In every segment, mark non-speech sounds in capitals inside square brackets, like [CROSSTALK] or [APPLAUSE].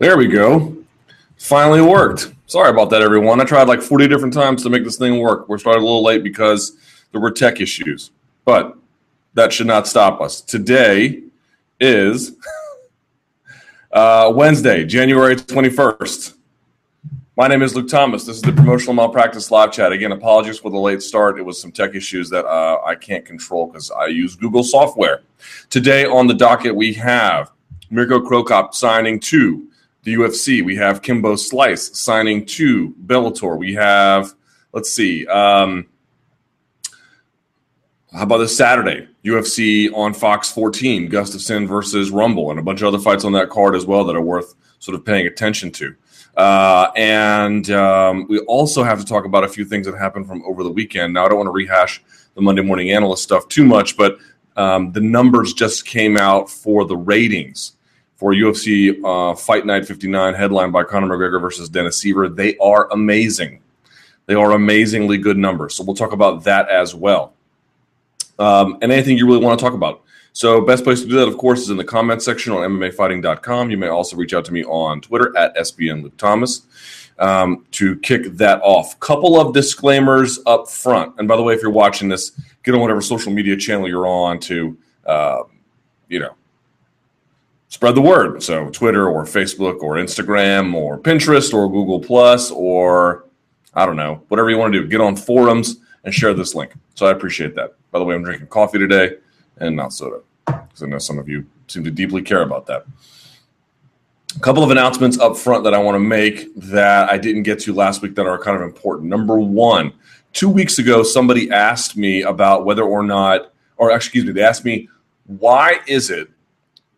There we go. Finally worked. Sorry about that, everyone. I tried like 40 different times to make this thing work. We're starting a little late because there were tech issues, but that should not stop us. Today is [LAUGHS] uh, Wednesday, January 21st. My name is Luke Thomas. This is the Promotional Malpractice Live Chat. Again, apologies for the late start. It was some tech issues that uh, I can't control because I use Google software. Today on the docket, we have Mirko Cro Cop signing to the UFC. We have Kimbo Slice signing to Bellator. We have, let's see, um, how about this Saturday? UFC on Fox 14, Gustafsson versus Rumble, and a bunch of other fights on that card as well that are worth sort of paying attention to. Uh, and um, we also have to talk about a few things that happened from over the weekend. Now, I don't want to rehash the Monday morning analyst stuff too much, but um, the numbers just came out for the ratings for UFC uh, Fight Night 59, headlined by Conor McGregor versus Dennis Siver. They are amazing. They are amazingly good numbers. So we'll talk about that as well. Um, and anything you really want to talk about. So, best place to do that, of course, is in the comments section on MMAfighting.com. You may also reach out to me on Twitter at SBN Luke Thomas um, to kick that off. Couple of disclaimers up front. And by the way, if you're watching this, get on whatever social media channel you're on to, uh, you know, spread the word. So Twitter or Facebook or Instagram or Pinterest or Google Plus or I don't know, whatever you want to do. Get on forums and share this link. So I appreciate that. By the way, I'm drinking coffee today and not soda because I know some of you seem to deeply care about that. A couple of announcements up front that I want to make that I didn't get to last week that are kind of important. Number one, two weeks ago, somebody asked me about whether or not, or excuse me, they asked me, why is it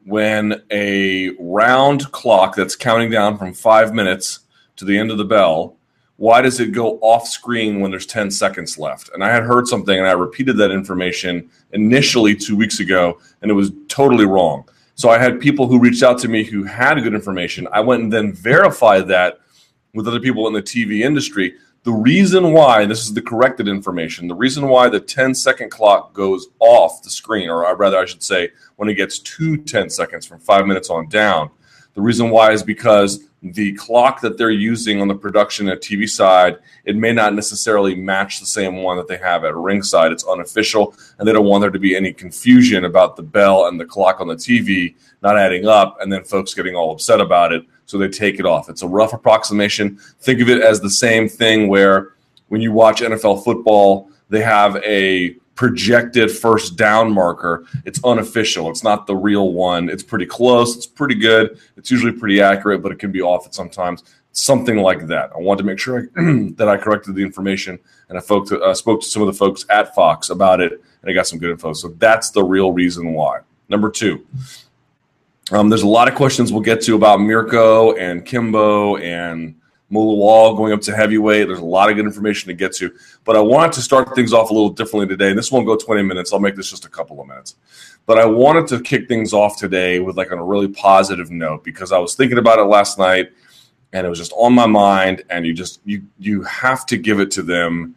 when a round clock that's counting down from five minutes to the end of the bell, why does it go off screen when there's 10 seconds left? And I had heard something and I repeated that information initially two weeks ago, and it was totally wrong. So I had people who reached out to me who had good information. I went and then verified that with other people in the TV industry. The reason why, this is the corrected information, the reason why the 10 second clock goes off the screen, or rather, I should say, when it gets to 10 seconds from five minutes on down, the reason why is because the clock that they're using on the production at TV side, it may not necessarily match the same one that they have at ringside. It's unofficial, and they don't want there to be any confusion about the bell and the clock on the TV not adding up, and then folks getting all upset about it so they take it off. It's a rough approximation. Think of it as the same thing where when you watch NFL football, they have a projected first down marker. It's unofficial. It's not the real one. It's pretty close. It's pretty good. It's usually pretty accurate, but it can be off at sometimes. Something like that. I want to make sure I, [CLEARS THROAT] that I corrected the information, and I folk uh, spoke to some of the folks at Fox about it, and I got some good info. So that's the real reason why. Number two, um, there's a lot of questions we'll get to about Mirko and Kimbo and Mo Lawal going up to heavyweight. There's a lot of good information to get to, but I wanted to start things off a little differently today. And this won't go 20 minutes. I'll make this just a couple of minutes. But I wanted to kick things off today with like on a really positive note because I was thinking about it last night and it was just on my mind. And you just you you have to give it to them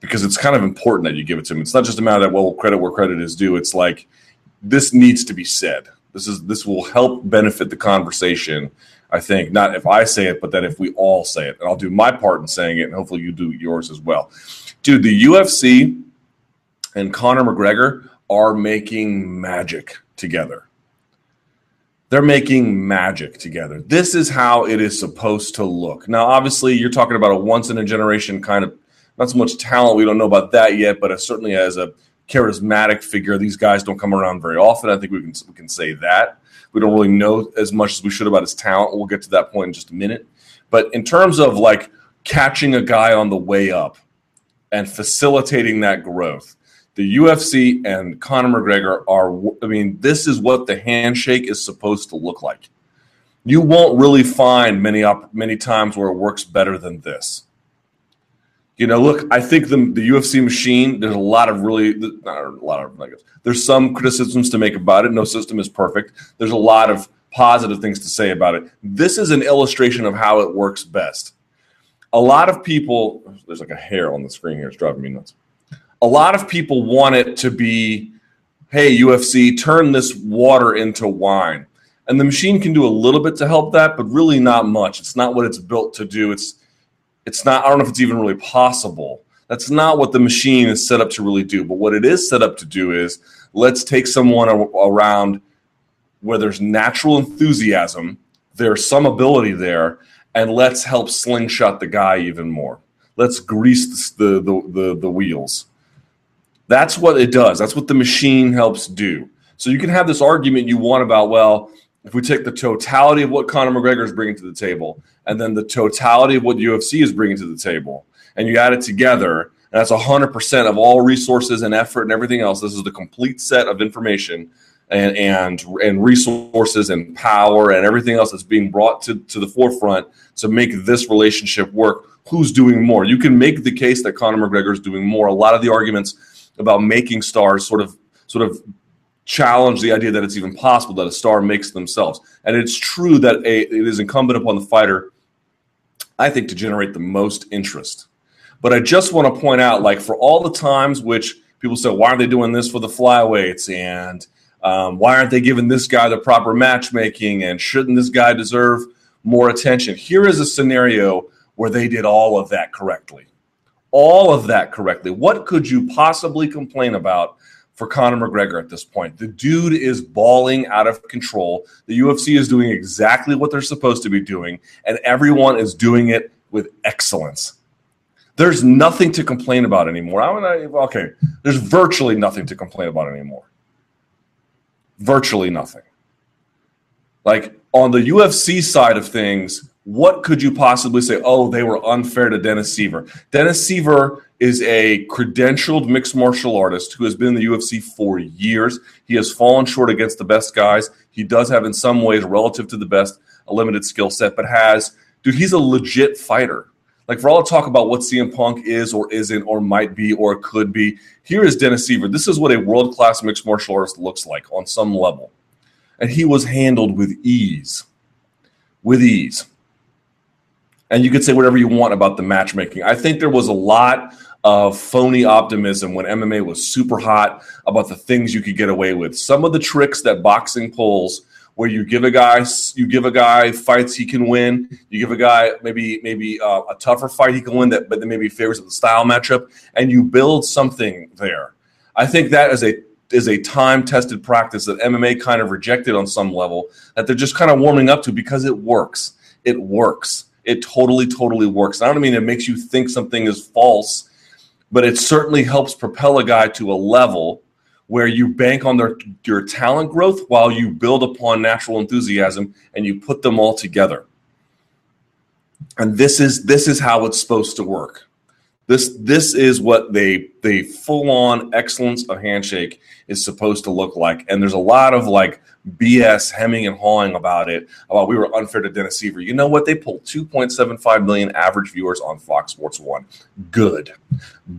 because it's kind of important that you give it to them. It's not just a matter of well credit where credit is due. It's like this needs to be said this is this will help benefit the conversation. I think not if I say it, but that if we all say it, and I'll do my part in saying it, and hopefully you do yours as well. Dude, the UFC and Conor McGregor are making magic together. They're making magic together. This is how it is supposed to look. Now, obviously, you're talking about a once in a generation kind of not so much talent. We don't know about that yet, but certainly as a charismatic figure. These guys don't come around very often. I think we can we can say that. We don't really know as much as we should about his talent. We'll get to that point in just a minute. But in terms of like catching a guy on the way up and facilitating that growth, the UFC and Conor McGregor are I mean, this is what the handshake is supposed to look like. You won't really find many many times where it works better than this you know, look, I think the the UFC machine. There's a lot of really, not a lot of. There's some criticisms to make about it. No system is perfect. There's a lot of positive things to say about it. This is an illustration of how it works best. A lot of people, there's like a hair on the screen here. It's driving me nuts. A lot of people want it to be, hey, UFC, turn this water into wine. And the machine can do a little bit to help that, but really not much. It's not what it's built to do. It's it's not I don't know if it's even really possible. That's not what the machine is set up to really do. But what it is set up to do is let's take someone around where there's natural enthusiasm, there's some ability there, and let's help slingshot the guy even more. Let's grease the the, the, the wheels. That's what it does. That's what the machine helps do. So you can have this argument you want about, well, if we take the totality of what Conor McGregor is bringing to the table, and then the totality of what UFC is bringing to the table, and you add it together, and that's 100% of all resources and effort and everything else. This is the complete set of information and and and resources and power and everything else that's being brought to, to the forefront to make this relationship work. Who's doing more? You can make the case that Conor McGregor is doing more. A lot of the arguments about making stars sort of sort of challenge the idea that it's even possible that a star makes themselves. And it's true that a, it is incumbent upon the fighter, I think, to generate the most interest. But I just want to point out, like, for all the times which people say, why aren't they doing this for the flyweights? And um, why aren't they giving this guy the proper matchmaking? And shouldn't this guy deserve more attention? Here is a scenario where they did all of that correctly. All of that correctly. What could you possibly complain about for Conor McGregor at this point. The dude is balling out of control. The UFC is doing exactly what they're supposed to be doing, and everyone is doing it with excellence. There's nothing to complain about anymore. I mean, okay, there's virtually nothing to complain about anymore. Virtually nothing. Like on the UFC side of things, what could you possibly say? Oh, they were unfair to Dennis Siver. Dennis Siver is a credentialed mixed martial artist who has been in the UFC for years. He has fallen short against the best guys. He does have, in some ways, relative to the best, a limited skill set, but has, dude, he's a legit fighter. Like for all the talk about what CM Punk is or isn't or might be or could be, here is Dennis Siver. This is what a world class mixed martial artist looks like on some level. And he was handled with ease. With ease and you could say whatever you want about the matchmaking. I think there was a lot of phony optimism when MMA was super hot about the things you could get away with. Some of the tricks that boxing pulls where you give a guy you give a guy fights he can win. You give a guy maybe maybe uh, a tougher fight he can win that, but then maybe favors the style matchup, and you build something there. I think that is a is a time tested practice that MMA kind of rejected on some level that they're just kind of warming up to because it works. It works it totally, totally works. I don't mean it makes you think something is false, but it certainly helps propel a guy to a level where you bank on their your talent growth while you build upon natural enthusiasm and you put them all together. And this is this is how it's supposed to work. This this is what they the full on excellence of handshake is supposed to look like. And there's a lot of like BS hemming and hawing about it about we were unfair to Dennis Siver. You know what? They pulled 2.75 million average viewers on Fox Sports One. Good,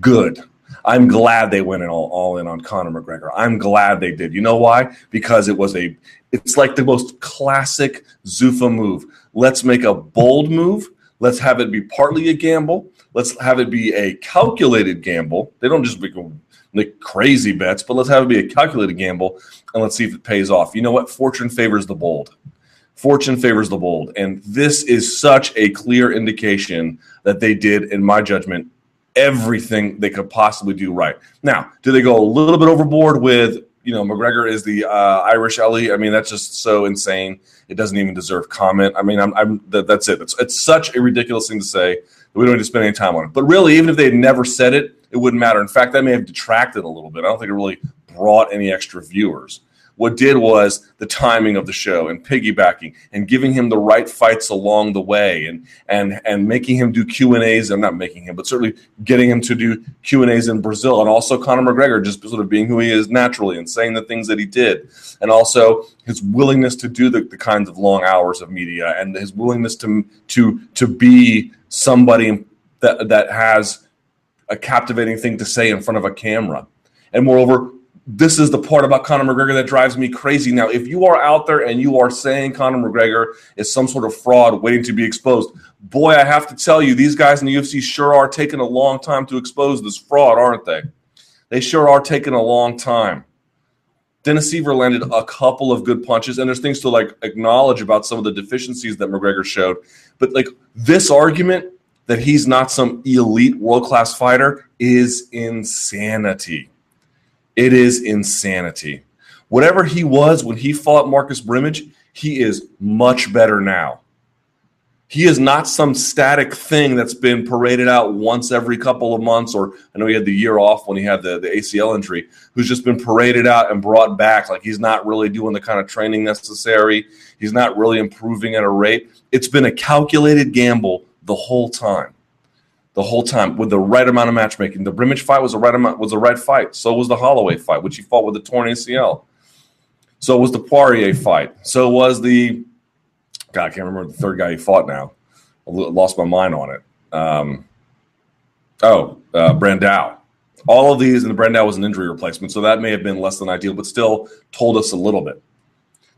good. I'm glad they went in all, all in on Conor McGregor. I'm glad they did. You know why? Because it was a it's like the most classic Zuffa move. Let's make a bold move. Let's have it be partly a gamble Let's have it be a calculated gamble. They don't just make like crazy bets, but let's have it be a calculated gamble and let's see if it pays off. You know what? Fortune favors the bold. Fortune favors the bold. And this is such a clear indication that they did, in my judgment, everything they could possibly do right. Now, do they go a little bit overboard with, you know, McGregor is the uh, Irish Ali? I mean, that's just so insane. It doesn't even deserve comment. I mean, I'm, I'm that, that's it. It's, it's such a ridiculous thing to say we don't need to spend any time on it. But really, even if they had never said it, it wouldn't matter. In fact, that may have detracted a little bit. I don't think it really brought any extra viewers. What did was the timing of the show and piggybacking and giving him the right fights along the way and and and making him do Q and A's. I'm not making him, but certainly getting him to do Q and A's in Brazil, and also Conor McGregor just sort of being who he is naturally and saying the things that he did, and also his willingness to do the, the kinds of long hours of media and his willingness to to to be somebody that that has a captivating thing to say in front of a camera. And moreover, this is the part about Conor McGregor that drives me crazy. Now, if you are out there and you are saying Conor McGregor is some sort of fraud waiting to be exposed, boy, I have to tell you, these guys in the UFC sure are taking a long time to expose this fraud, aren't they? They sure are taking a long time. Dennis Siver landed a couple of good punches, and there's things to like acknowledge about some of the deficiencies that McGregor showed. But like this argument that he's not some elite world class fighter is insanity. It is insanity. Whatever he was when he fought Marcus Brimage, he is much better now. He is not some static thing that's been paraded out once every couple of months, or I know he had the year off when he had the, the ACL injury, who's just been paraded out and brought back. Like he's not really doing the kind of training necessary. He's not really improving at a rate. It's been a calculated gamble the whole time. The whole time with the right amount of matchmaking. The Brimage fight was the right amount was the right fight. So was the Holloway fight, which he fought with a torn ACL. So was the Poirier fight. So was the God, I can't remember the third guy he fought now. I lost my mind on it. Um, oh, uh, Brandao. All of these, and the Brandao was an injury replacement, so that may have been less than ideal, but still told us a little bit.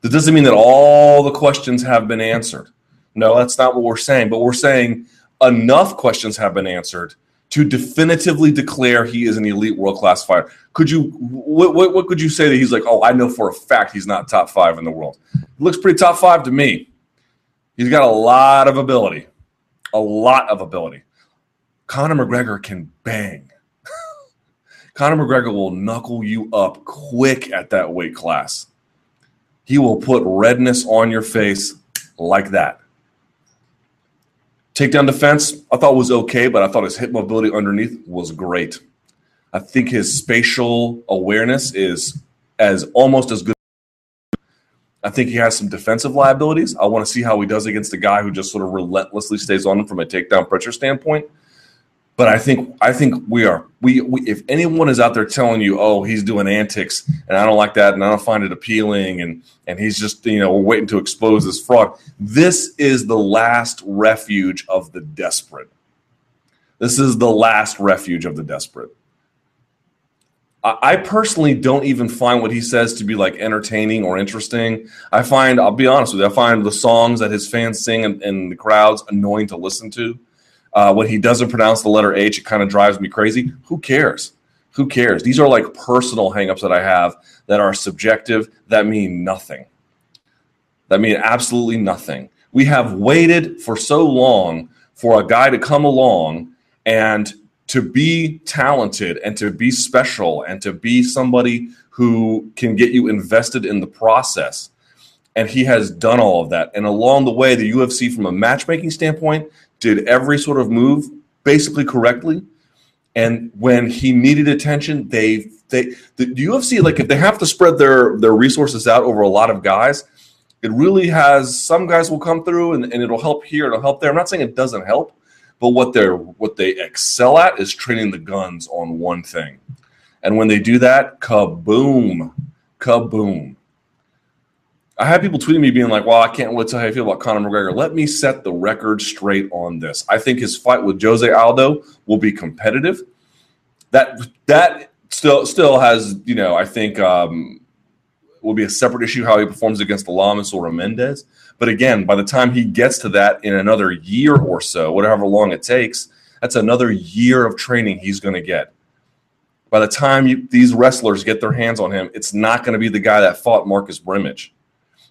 That doesn't mean that all the questions have been answered. No, that's not what we're saying, but we're saying enough questions have been answered to definitively declare he is an elite world class fighter. Could you what, what, what could you say that he's like? Oh, I know for a fact he's not top five in the world. looks pretty top five to me. He's got a lot of ability, a lot of ability. Conor McGregor can bang. [LAUGHS] Conor McGregor will knuckle you up quick at that weight class. He will put redness on your face like that. Takedown defense, I thought was okay, but I thought his hip mobility underneath was great. I think his spatial awareness is as almost as good I think he has some defensive liabilities. I want to see how he does against a guy who just sort of relentlessly stays on him from a takedown pressure standpoint. But I think I think we are we, we if anyone is out there telling you, oh, he's doing antics and I don't like that and I don't find it appealing and and he's just you know we're waiting to expose this fraud. This is the last refuge of the desperate. This is the last refuge of the desperate. I personally don't even find what he says to be like entertaining or interesting. I find, I'll be honest with you, I find the songs that his fans sing in, in the crowds annoying to listen to. Uh, when he doesn't pronounce the letter H, it kind of drives me crazy. Who cares? Who cares? These are like personal hangups that I have that are subjective, that mean nothing. That mean absolutely nothing. We have waited for so long for a guy to come along and to be talented and to be special and to be somebody who can get you invested in the process. And he has done all of that. And along the way, the UFC, from a matchmaking standpoint, did every sort of move basically correctly. And when he needed attention, they they the UFC like if they have to spread their their resources out over a lot of guys, it really has some guys will come through and, and it'll help here, it'll help there. I'm not saying it doesn't help, but what they're what they excel at is training the guns on one thing. And when they do that, kaboom, kaboom. I had people tweeting me being like, "Well, I can't wait to how you feel about Conor McGregor." Let me set the record straight on this. I think his fight with Jose Aldo will be competitive. That that still still has you know I think um, will be a separate issue how he performs against Lamas or Mendes. But again, by the time he gets to that in another year or so, whatever long it takes, that's another year of training he's going to get. By the time you, these wrestlers get their hands on him, it's not going to be the guy that fought Marcus Brimage.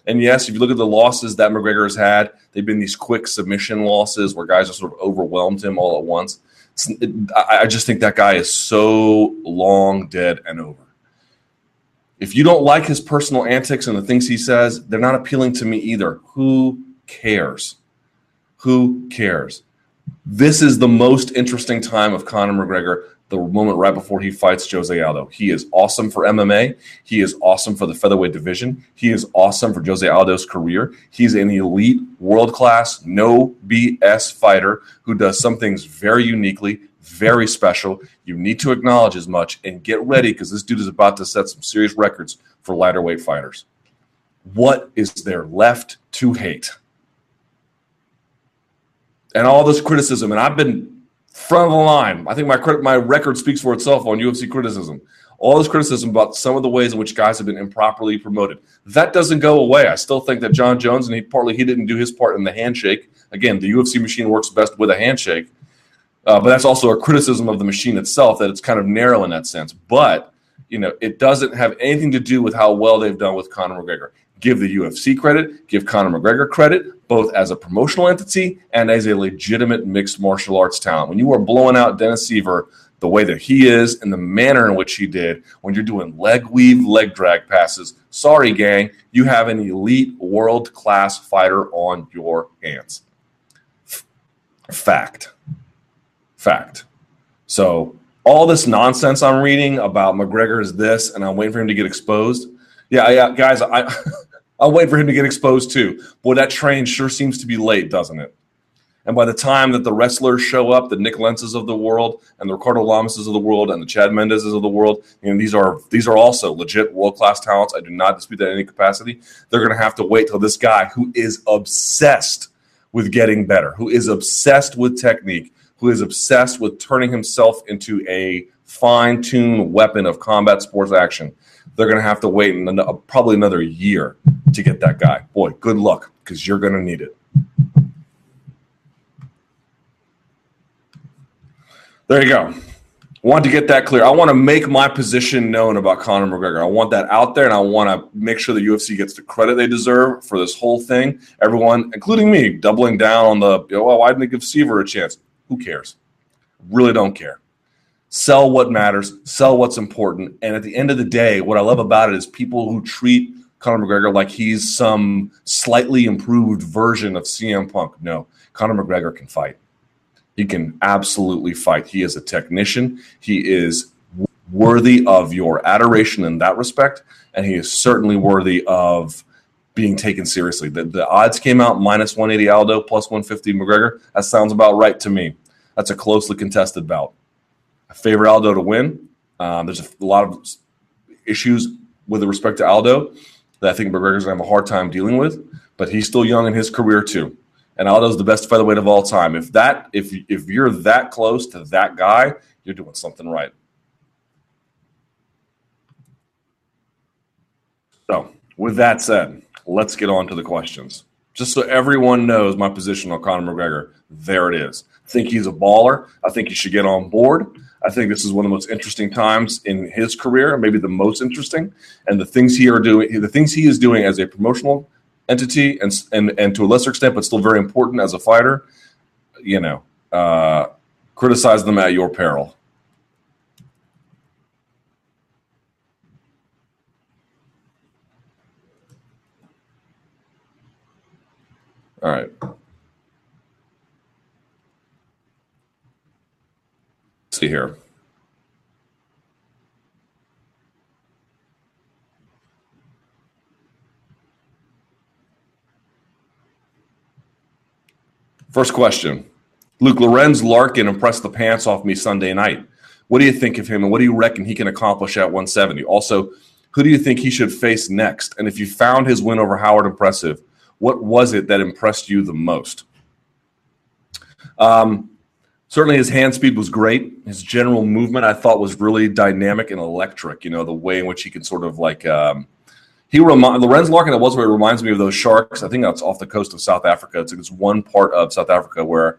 And yes, if you look at the losses that McGregor has had, they've been these quick submission losses where guys just sort of overwhelmed him all at once. It, I just think that guy is so long dead and over. If you don't like his personal antics and the things he says, they're not appealing to me either. Who cares? Who cares? This is the most interesting time of Conor McGregor, the moment right before he fights Jose Aldo. He is awesome for MMA. He is awesome for the featherweight division. He is awesome for Jose Aldo's career. He's an elite, world class, no BS fighter who does some things very uniquely, very special. You need to acknowledge as much and get ready because this dude is about to set some serious records for lighter weight fighters. What is there left to hate? And all this criticism, and I've been front of the line. I think my my record speaks for itself on UFC criticism. All this criticism about some of the ways in which guys have been improperly promoted. That doesn't go away. I still think that Jon Jones, and he partly he didn't do his part in the handshake. Again, the UFC machine works best with a handshake. Uh, but that's also a criticism of the machine itself that it's kind of narrow in that sense. But you know, it doesn't have anything to do with how well they've done with Conor McGregor. Give the UFC credit, give Conor McGregor credit, both as a promotional entity and as a legitimate mixed martial arts talent. When you are blowing out Dennis Siver the way that he is and the manner in which he did, when you're doing leg weave, leg drag passes, sorry, gang, you have an elite world class fighter on your hands. Fact. Fact. So all this nonsense I'm reading about McGregor is this, and I'm waiting for him to get exposed. Yeah, yeah, guys, I [LAUGHS] I'll wait for him to get exposed too. Boy, that train sure seems to be late, doesn't it? And by the time that the wrestlers show up, the Nik Lentzes of the world and the Ricardo Lamases of the world and the Chad Mendeses of the world, you know, these are these are also legit world class talents. I do not dispute that in any capacity. They're going to have to wait till this guy who is obsessed with getting better, who is obsessed with technique, who is obsessed with turning himself into a fine tuned weapon of combat sports action. They're going to have to wait an, probably another year to get that guy. Boy, good luck because you're going to need it. There you go. Want to get that clear. I want to make my position known about Conor McGregor. I want that out there, and I want to make sure the UFC gets the credit they deserve for this whole thing. Everyone, including me, doubling down on the, you know, well, why didn't they give Siver a chance? Who cares? Really don't care. Sell what matters, sell what's important. And at the end of the day, what I love about it is people who treat Conor McGregor like he's some slightly improved version of CM Punk. No, Conor McGregor can fight. He can absolutely fight. He is a technician. He is worthy of your adoration in that respect. And he is certainly worthy of being taken seriously. The, the odds came out minus 180 Aldo, plus 150 McGregor. That sounds about right to me. That's a closely contested bout. I favor Aldo to win. Um, there's a, lot of issues with respect to Aldo that I think McGregor's to have a hard time dealing with, but he's still young in his career too. And Aldo's the best featherweight of all time. If that, if if you're that close to that guy, you're doing something right. So, with that said, let's get on to the questions. Just so everyone knows my position on Conor McGregor, there it is. I think he's a baller. I think he should get on board. I think this is one of the most interesting times in his career, maybe the most interesting. And the things he are doing, the things he is doing as a promotional entity, and and and to a lesser extent, but still very important as a fighter, you know, uh, criticize them at your peril. All right. See here. First question. Luke Lorenz Larkin impressed the pants off me Sunday night. What do you think of him and what do you reckon he can accomplish at 170? Also, who do you think he should face next? And if you found his win over Howard impressive, what was it that impressed you the most? Um, certainly, his hand speed was great. His general movement, I thought, was really dynamic and electric. You know, the way in which he could sort of like um, he remind Lorenz Larkin. That was where it reminds me of those sharks. I think that's off the coast of South Africa. It's, it's one part of South Africa where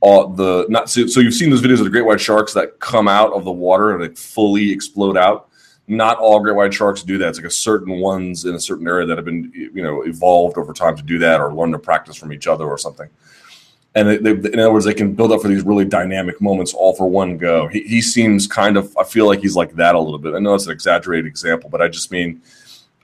all the not so, so you've seen those videos of the great white sharks that come out of the water and like fully explode out not all great white sharks do that. It's like a certain ones in a certain area that have been, you know, evolved over time to do that or learn to practice from each other or something. And they, they, in other words, they can build up for these really dynamic moments all for one go. He, he seems kind of, I feel like he's like that a little bit. I know it's an exaggerated example, but I just mean,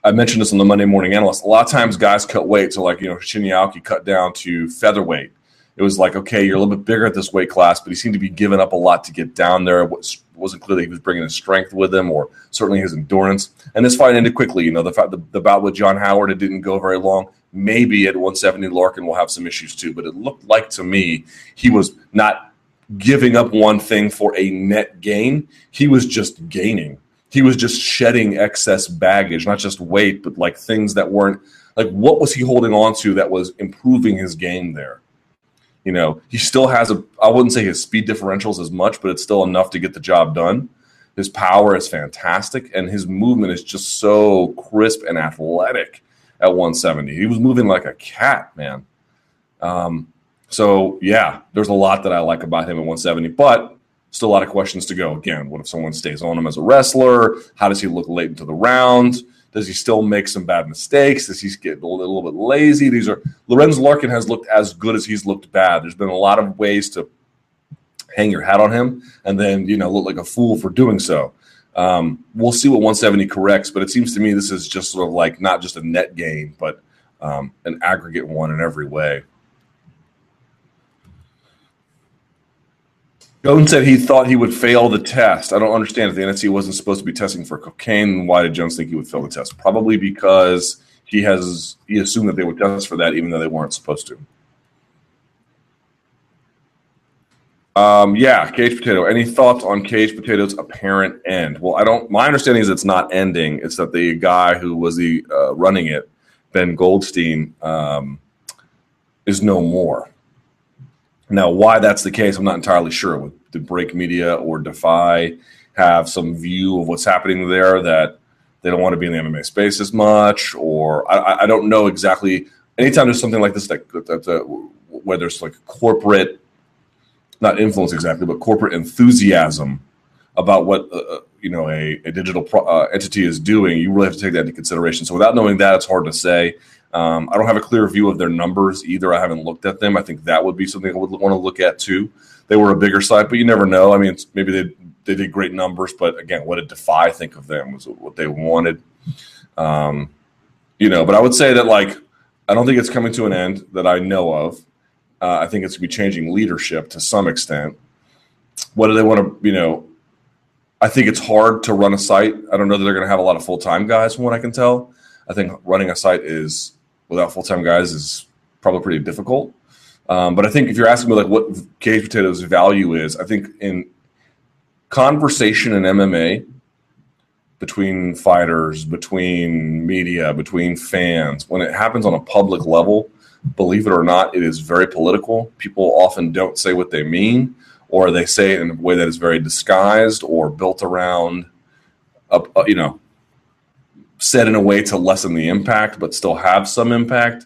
I mentioned this on the Monday Morning Analyst. A lot of times guys cut weight. So, like, you know, Shinya Aoki cut down to featherweight it was like, okay, you're a little bit bigger at this weight class, but he seemed to be giving up a lot to get down there. It wasn't clear that he was bringing his strength with him or certainly his endurance. And this fight ended quickly. You know, the, fact, the, the bout with John Howard, it didn't go very long. Maybe at 170, Larkin will have some issues too, but it looked like to me he was not giving up one thing for a net gain. He was just gaining. He was just shedding excess baggage, not just weight, but like things that weren't like what was he holding on to that was improving his game there? You know, he still has a, I wouldn't say his speed differentials as much, but it's still enough to get the job done. His power is fantastic, and his movement is just so crisp and athletic at 170. He was moving like a cat, man. Um, so, yeah, there's a lot that I like about him at 170. But Still a lot of questions to go. Again, what if someone stays on him as a wrestler? How does he look late into the rounds? Does he still make some bad mistakes? Does he get a little bit lazy? These are Lorenz Larkin has looked as good as he's looked bad. There's been a lot of ways to hang your hat on him and then you know look like a fool for doing so. Um, we'll see what 170 corrects, but it seems to me this is just sort of like not just a net gain, but um, an aggregate one in every way. Jones said he thought he would fail the test. I don't understand if the NSC wasn't supposed to be testing for cocaine. Why did Jones think he would fail the test? Probably because he has he assumed that they would test for that, even though they weren't supposed to. Um, yeah, Cage Potato. Any thoughts on Cage Potato's apparent end? Well, I don't. My understanding is it's not ending. It's that the guy who was the uh, running it, Ben Goldstein, um, is no more. Now, why that's the case, I'm not entirely sure. With the Break Media or Defy have some view of what's happening there that they don't want to be in the MMA space as much, or I, I don't know exactly. Anytime there's something like this, that, that, that where there's like corporate, not influence exactly, but corporate enthusiasm about what uh, uh you know a, a digital pro, uh, entity is doing, you really have to take that into consideration. So without knowing that, it's hard to say. Um, I don't have a clear view of their numbers either. I haven't looked at them. I think that would be something I would want to look at too. They were a bigger site, but you never know. I mean, maybe they they did great numbers, but again, what did Defy think of them was what they wanted. Um, you know, but I would say that like I don't think it's coming to an end that I know of. Uh, I think it's going to be changing leadership to some extent. What do they want to, you know? I think it's hard to run a site. I don't know that they're going to have a lot of full time guys, from what I can tell. I think running a site is without full time guys is probably pretty difficult. Um, but I think if you're asking me like what Cage Potatoes value is, I think in conversation in MMA between fighters, between media, between fans, when it happens on a public level, believe it or not, it is very political. People often don't say what they mean, or they say it in a way that is very disguised or built around, a, a, you know, said in a way to lessen the impact, but still have some impact.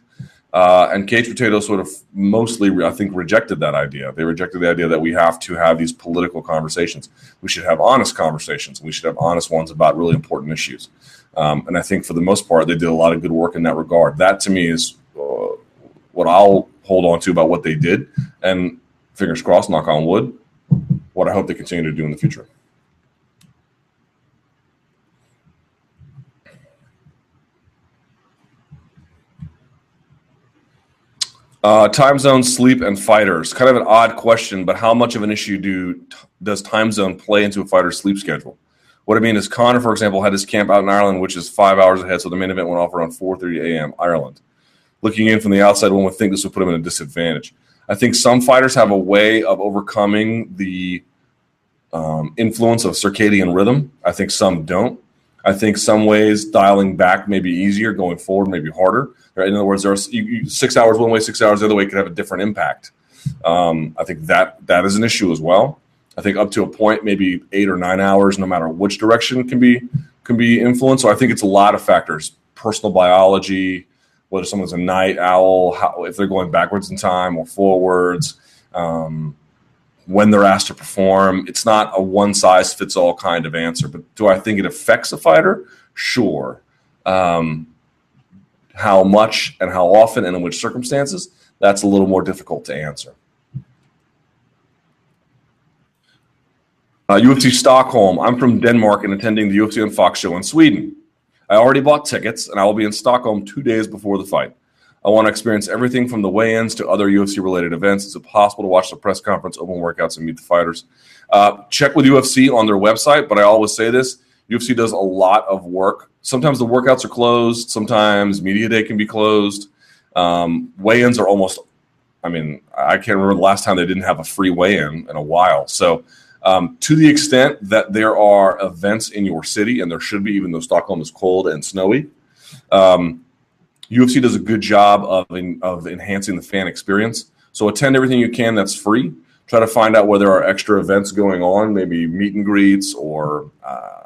Uh, and Cage Potato sort of mostly, I think, rejected that idea. They rejected the idea that we have to have these political conversations. We should have honest conversations. We should have honest ones about really important issues. Um, and I think for the most part, they did a lot of good work in that regard. That to me is uh, what I'll hold on to about what they did. And fingers crossed, knock on wood, what I hope they continue to do in the future. Uh, time zone, sleep, and fighters. Kind of an odd question, but how much of an issue do does time zone play into a fighter's sleep schedule? What I mean is, Conor, for example, had his camp out in Ireland, which is five hours ahead, so the main event went off around 4:30 a.m. Ireland. Looking in from the outside, one would think this would put him at a disadvantage. I think some fighters have a way of overcoming the um, influence of circadian rhythm. I think some don't. I think some ways dialing back may be easier, going forward may be harder. Right? In other words, there's six hours one way, six hours the other way could have a different impact. Um, I think that that is an issue as well. I think up to a point, maybe eight or nine hours, no matter which direction, can be can be influenced. So I think it's a lot of factors: personal biology, whether someone's a night owl, how, if they're going backwards in time or forwards, um, when they're asked to perform. It's not a one size fits all kind of answer. But do I think it affects a fighter? Sure. Um, how much and how often and in which circumstances, that's a little more difficult to answer. Uh, UFC Stockholm. I'm from Denmark and attending the UFC on Fox show in Sweden. I already bought tickets and I will be in Stockholm two days before the fight. I want to experience everything from the weigh ins to other UFC related events. Is it possible to watch the press conference, open workouts, and meet the fighters? Uh, check with UFC on their website, but I always say this UFC does a lot of work sometimes the workouts are closed. Sometimes media day can be closed. Um, weigh-ins are almost. I mean, I can't remember the last time they didn't have a free weigh-in in a while. So, um, to the extent that there are events in your city, and there should be, even though Stockholm is cold and snowy, um, UFC does a good job of in, of enhancing the fan experience. So, attend everything you can that's free. Try to find out where there are extra events going on, maybe meet and greets or. Uh,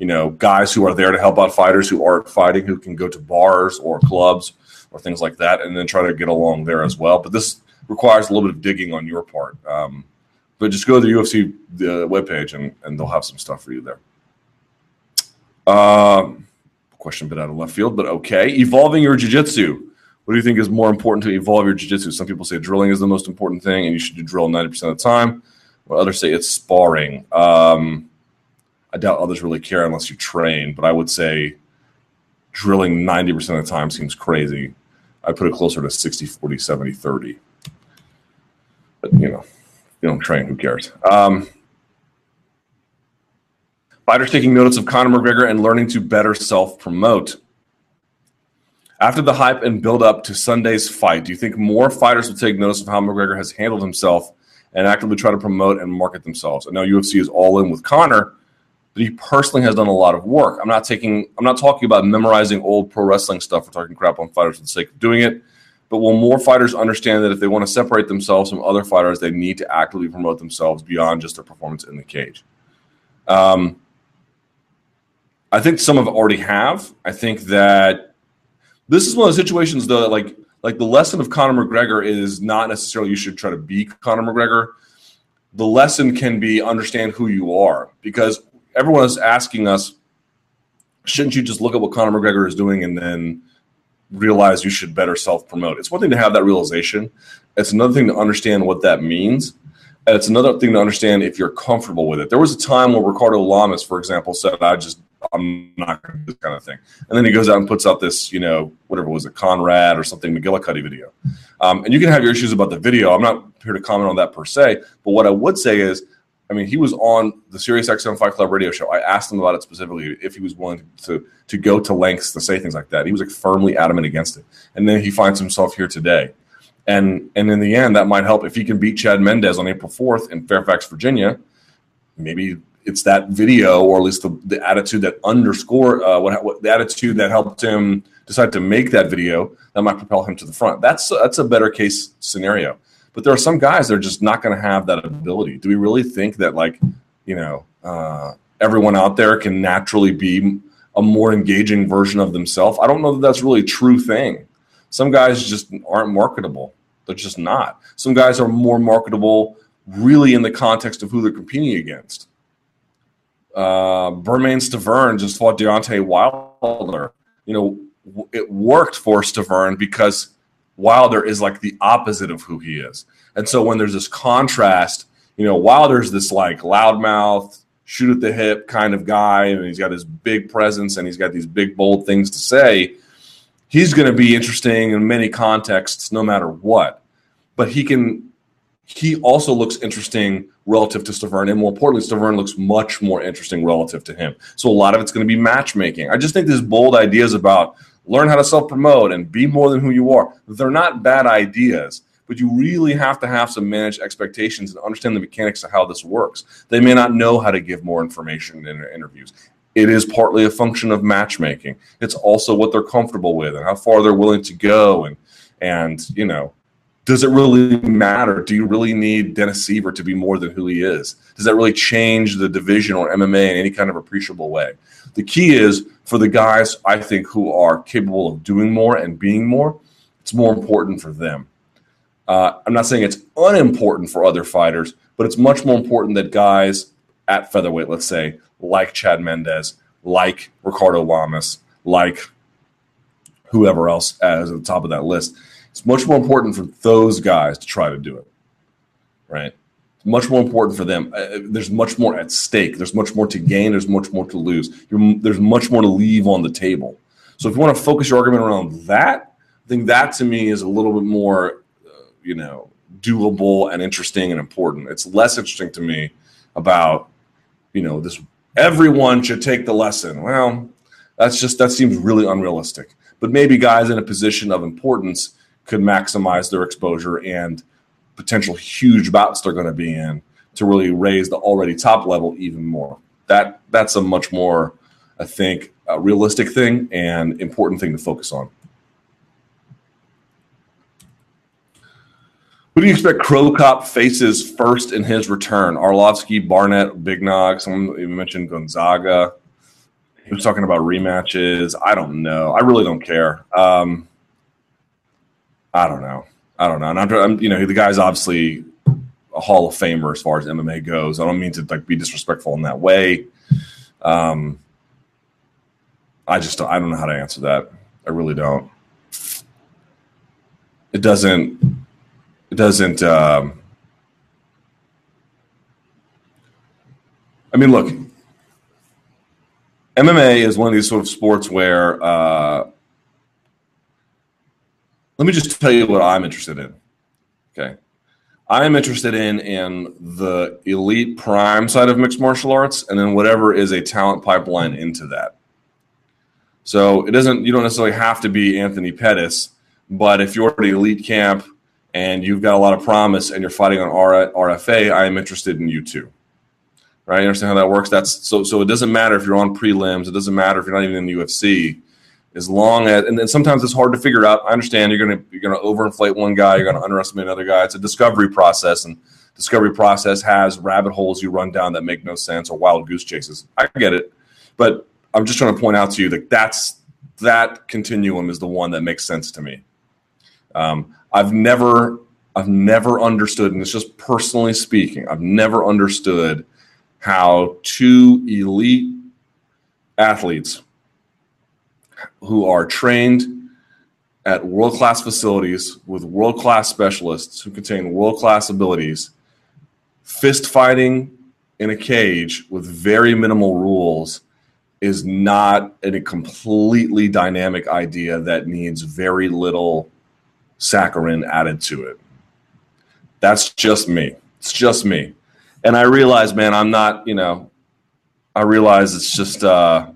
you know, guys who are there to help out fighters who aren't fighting, who can go to bars or clubs or things like that, and then try to get along there as well. But this requires a little bit of digging on your part. Um, but just go to the UFC the webpage and, and they'll have some stuff for you there. Um, question a bit out of left field, but okay. Evolving your jiu-jitsu. What do you think is more important to evolve your jiu-jitsu? Some people say drilling is the most important thing and you should do drill 90% of the time. While others say it's sparring. Um, I doubt others really care unless you train, but I would say drilling 90% of the time seems crazy. I put it closer to 60, 40, 70, 30. But, you know, you don't train, who cares? Um, fighters taking notice of Conor McGregor and learning to better self promote. After the hype and build up to Sunday's fight, do you think more fighters will take notice of how McGregor has handled himself and actively try to promote and market themselves? I know UFC is all in with Conor, but he personally has done a lot of work. I'm not taking I'm not talking about memorizing old pro wrestling stuff or talking crap on fighters for the sake of doing it. But will more fighters understand that if they want to separate themselves from other fighters, they need to actively promote themselves beyond just their performance in the cage? Um, I think some of already have. I think that this is one of the situations, though, that like like the lesson of Conor McGregor is not necessarily you should try to be Conor McGregor. The lesson can be understand who you are because everyone is asking us, shouldn't you just look at what Conor McGregor is doing and then realize you should better self promote? It's one thing to have that realization. It's another thing to understand what that means. And it's another thing to understand if you're comfortable with it. There was a time where Ricardo Lamas, for example, said, I just, I'm not going to do this kind of thing. And then he goes out and puts out this, you know, whatever was it, Conrad or something, McGillicuddy video. Um, and you can have your issues about the video. I'm not here to comment on that per se. But what I would say is, I mean, he was on the SiriusXM Fight Club radio show. I asked him about it specifically if he was willing to to go to lengths to say things like that. He was like firmly adamant against it, and then he finds himself here today. And and in the end, that might help if he can beat Chad Mendes on April fourth in Fairfax, Virginia. Maybe it's that video, or at least the, the attitude that underscore uh, what, what the attitude that helped him decide to make that video that might propel him to the front. That's that's a better case scenario. But there are some guys that are just not going to have that ability. Do we really think that, like, you know, uh, everyone out there can naturally be a more engaging version of themselves? I don't know that that's really a true thing. Some guys just aren't marketable. They're just not. Some guys are more marketable really in the context of who they're competing against. Uh, Bermane Stiverne just fought Deontay Wilder. You know, it worked for Stiverne because Wilder is like the opposite of who he is. And so when there's this contrast, you know, Wilder's this like loudmouth, shoot at the hip kind of guy, and he's got his big presence and he's got these big, bold things to say. He's going to be interesting in many contexts, no matter what. But he can, he also looks interesting relative to Stiverne. And more importantly, Stiverne looks much more interesting relative to him. So a lot of it's going to be matchmaking. I just think these bold ideas about learn how to self promote and be more than who you are. They're not bad ideas, but you really have to have some managed expectations and understand the mechanics of how this works. They may not know how to give more information in interviews. It is partly a function of matchmaking. It's also what they're comfortable with and how far they're willing to go and and you know does it really matter? Do you really need Dennis Siver to be more than who he is? Does that really change the division or MMA in any kind of appreciable way? The key is for the guys I think who are capable of doing more and being more, it's more important for them. Uh, I'm not saying it's unimportant for other fighters, but it's much more important that guys at featherweight, let's say, like Chad Mendes, like Ricardo Lamas, like whoever else as at the top of that list, it's much more important for those guys to try to do it, right? Much more important for them. Uh, there's much more at stake. There's much more to gain. There's much more to lose. You're, there's much more to leave on the table. So if you want to focus your argument around that, I think that to me is a little bit more, uh, you know, doable and interesting and important. It's less interesting to me about, you know, this. Everyone should take the lesson. Well, that's just that seems really unrealistic. But maybe guys in a position of importance could maximize their exposure and potential huge bouts they're going to be in to really raise the already top level even more. That that's a much more, I think, realistic thing and important thing to focus on. Who do you expect Cro Cop faces first in his return? Arlovsky, Barnett, Big Nog. Someone even mentioned Gonzaga. He was talking about rematches. I don't know. I really don't care. Um, I don't know. I don't know. And I'm, I'm, you know, the guy's obviously a Hall of Famer as far as MMA goes. I don't mean to like be disrespectful in that way. Um, I just I don't know how to answer that. I really don't. It doesn't. It doesn't. Um, I mean, look. MMA is one of these sort of sports where. Uh, let me just tell you what I'm interested in. Okay. I am interested in in the elite prime side of mixed martial arts, and then whatever is a talent pipeline into that. So it doesn't you don't necessarily have to be Anthony Pettis, but if you're at the elite camp and you've got a lot of promise and you're fighting on RFA, I am interested in you too. Right? You understand how that works? That's so so it doesn't matter if you're on prelims, it doesn't matter if you're not even in the UFC as long as and then sometimes it's hard to figure out. I understand you're gonna you're gonna overinflate one guy, you're gonna underestimate another guy. It's a discovery process, and discovery process has rabbit holes you run down that make no sense or wild goose chases. I get it, but I'm just trying to point out to you that that's that continuum is the one that makes sense to me. Um, I've never I've never understood, and it's just personally speaking, I've never understood how two elite athletes who are trained at world class facilities with world class specialists who contain world class abilities, fist fighting in a cage with very minimal rules is not a completely dynamic idea that needs very little saccharin added to it. That's just me. It's just me. And I realize, man, I'm not, you know, I realize it's just, uh,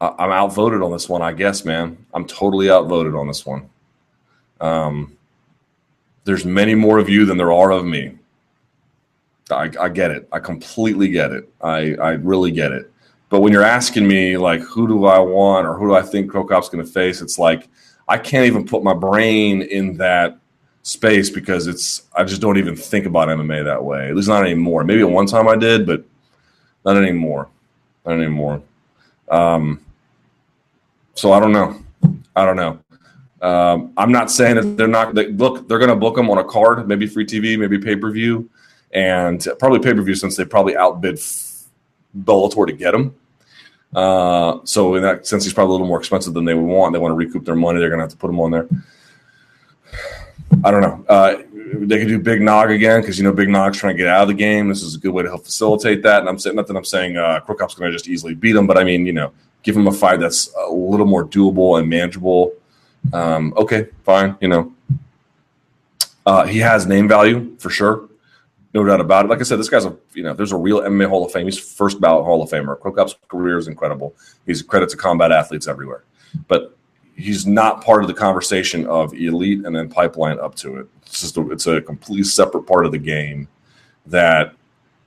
I'm outvoted on this one, I guess, man. I'm totally outvoted on this one. Um, there's many more of you than there are of me. I, I get it. I completely get it. I, I really get it. But when you're asking me, like, who do I want or who do I think Cro Cop's going to face, it's like I can't even put my brain in that space because it's I just don't even think about MMA that way. At least not anymore. Maybe at one time I did, but not anymore. Not anymore. Um, so I don't know. I don't know. Um, I'm not saying that they're not. They, look, they're going to book them on a card, maybe free TV, maybe pay per view, and probably pay per view since they probably outbid Bellator to get him. Uh, so in that sense, he's probably a little more expensive than they would want. They want to recoup their money. They're going to have to put him on there. I don't know. Uh, they could do Big Nog again because you know Big Nog's trying to get out of the game. This is a good way to help facilitate that. And I'm saying not that I'm saying uh, Cro Cop's going to just easily beat him, but I mean you know give him a fight that's a little more doable and manageable. Um, okay, fine. You know, uh, he has name value for sure, no doubt about it. Like I said, this guy's a you know, there's a real MMA Hall of Fame. He's first ballot Hall of Famer. Cro Cop's career is incredible. He's a credit to combat athletes everywhere, but he's not part of the conversation of elite and then pipeline up to it. It's just a, it's a completely separate part of the game. That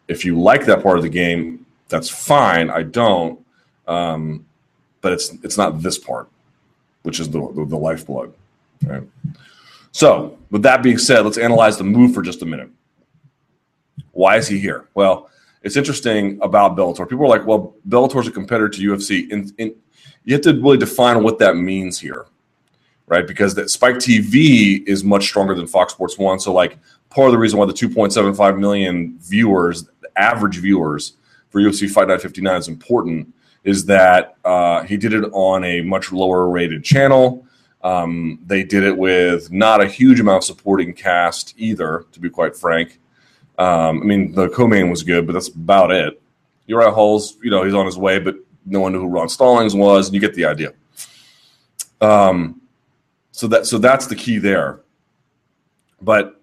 if you like that part of the game, that's fine. I don't um, but it's it's not this part, which is the the, the lifeblood. Right? So, with that being said, let's analyze the move for just a minute. Why is he here? Well, it's interesting about Bellator. People are like, "Well, Bellator is a competitor to UFC," and, and you have to really define what that means here, right? Because that Spike TV is much stronger than Fox Sports One. So, like, part of the reason why the 2.75 million viewers, average viewers for UFC Fight Night 59 is important is that uh, he did it on a much lower rated channel. Um, they did it with not a huge amount of supporting cast either, to be quite frank. Um, I mean, the co-main was good, but that's about it. Uriah Hall's, you know, he's on his way, but no one knew who Ron Stallings was, and you get the idea. Um, so that so that's the key there. But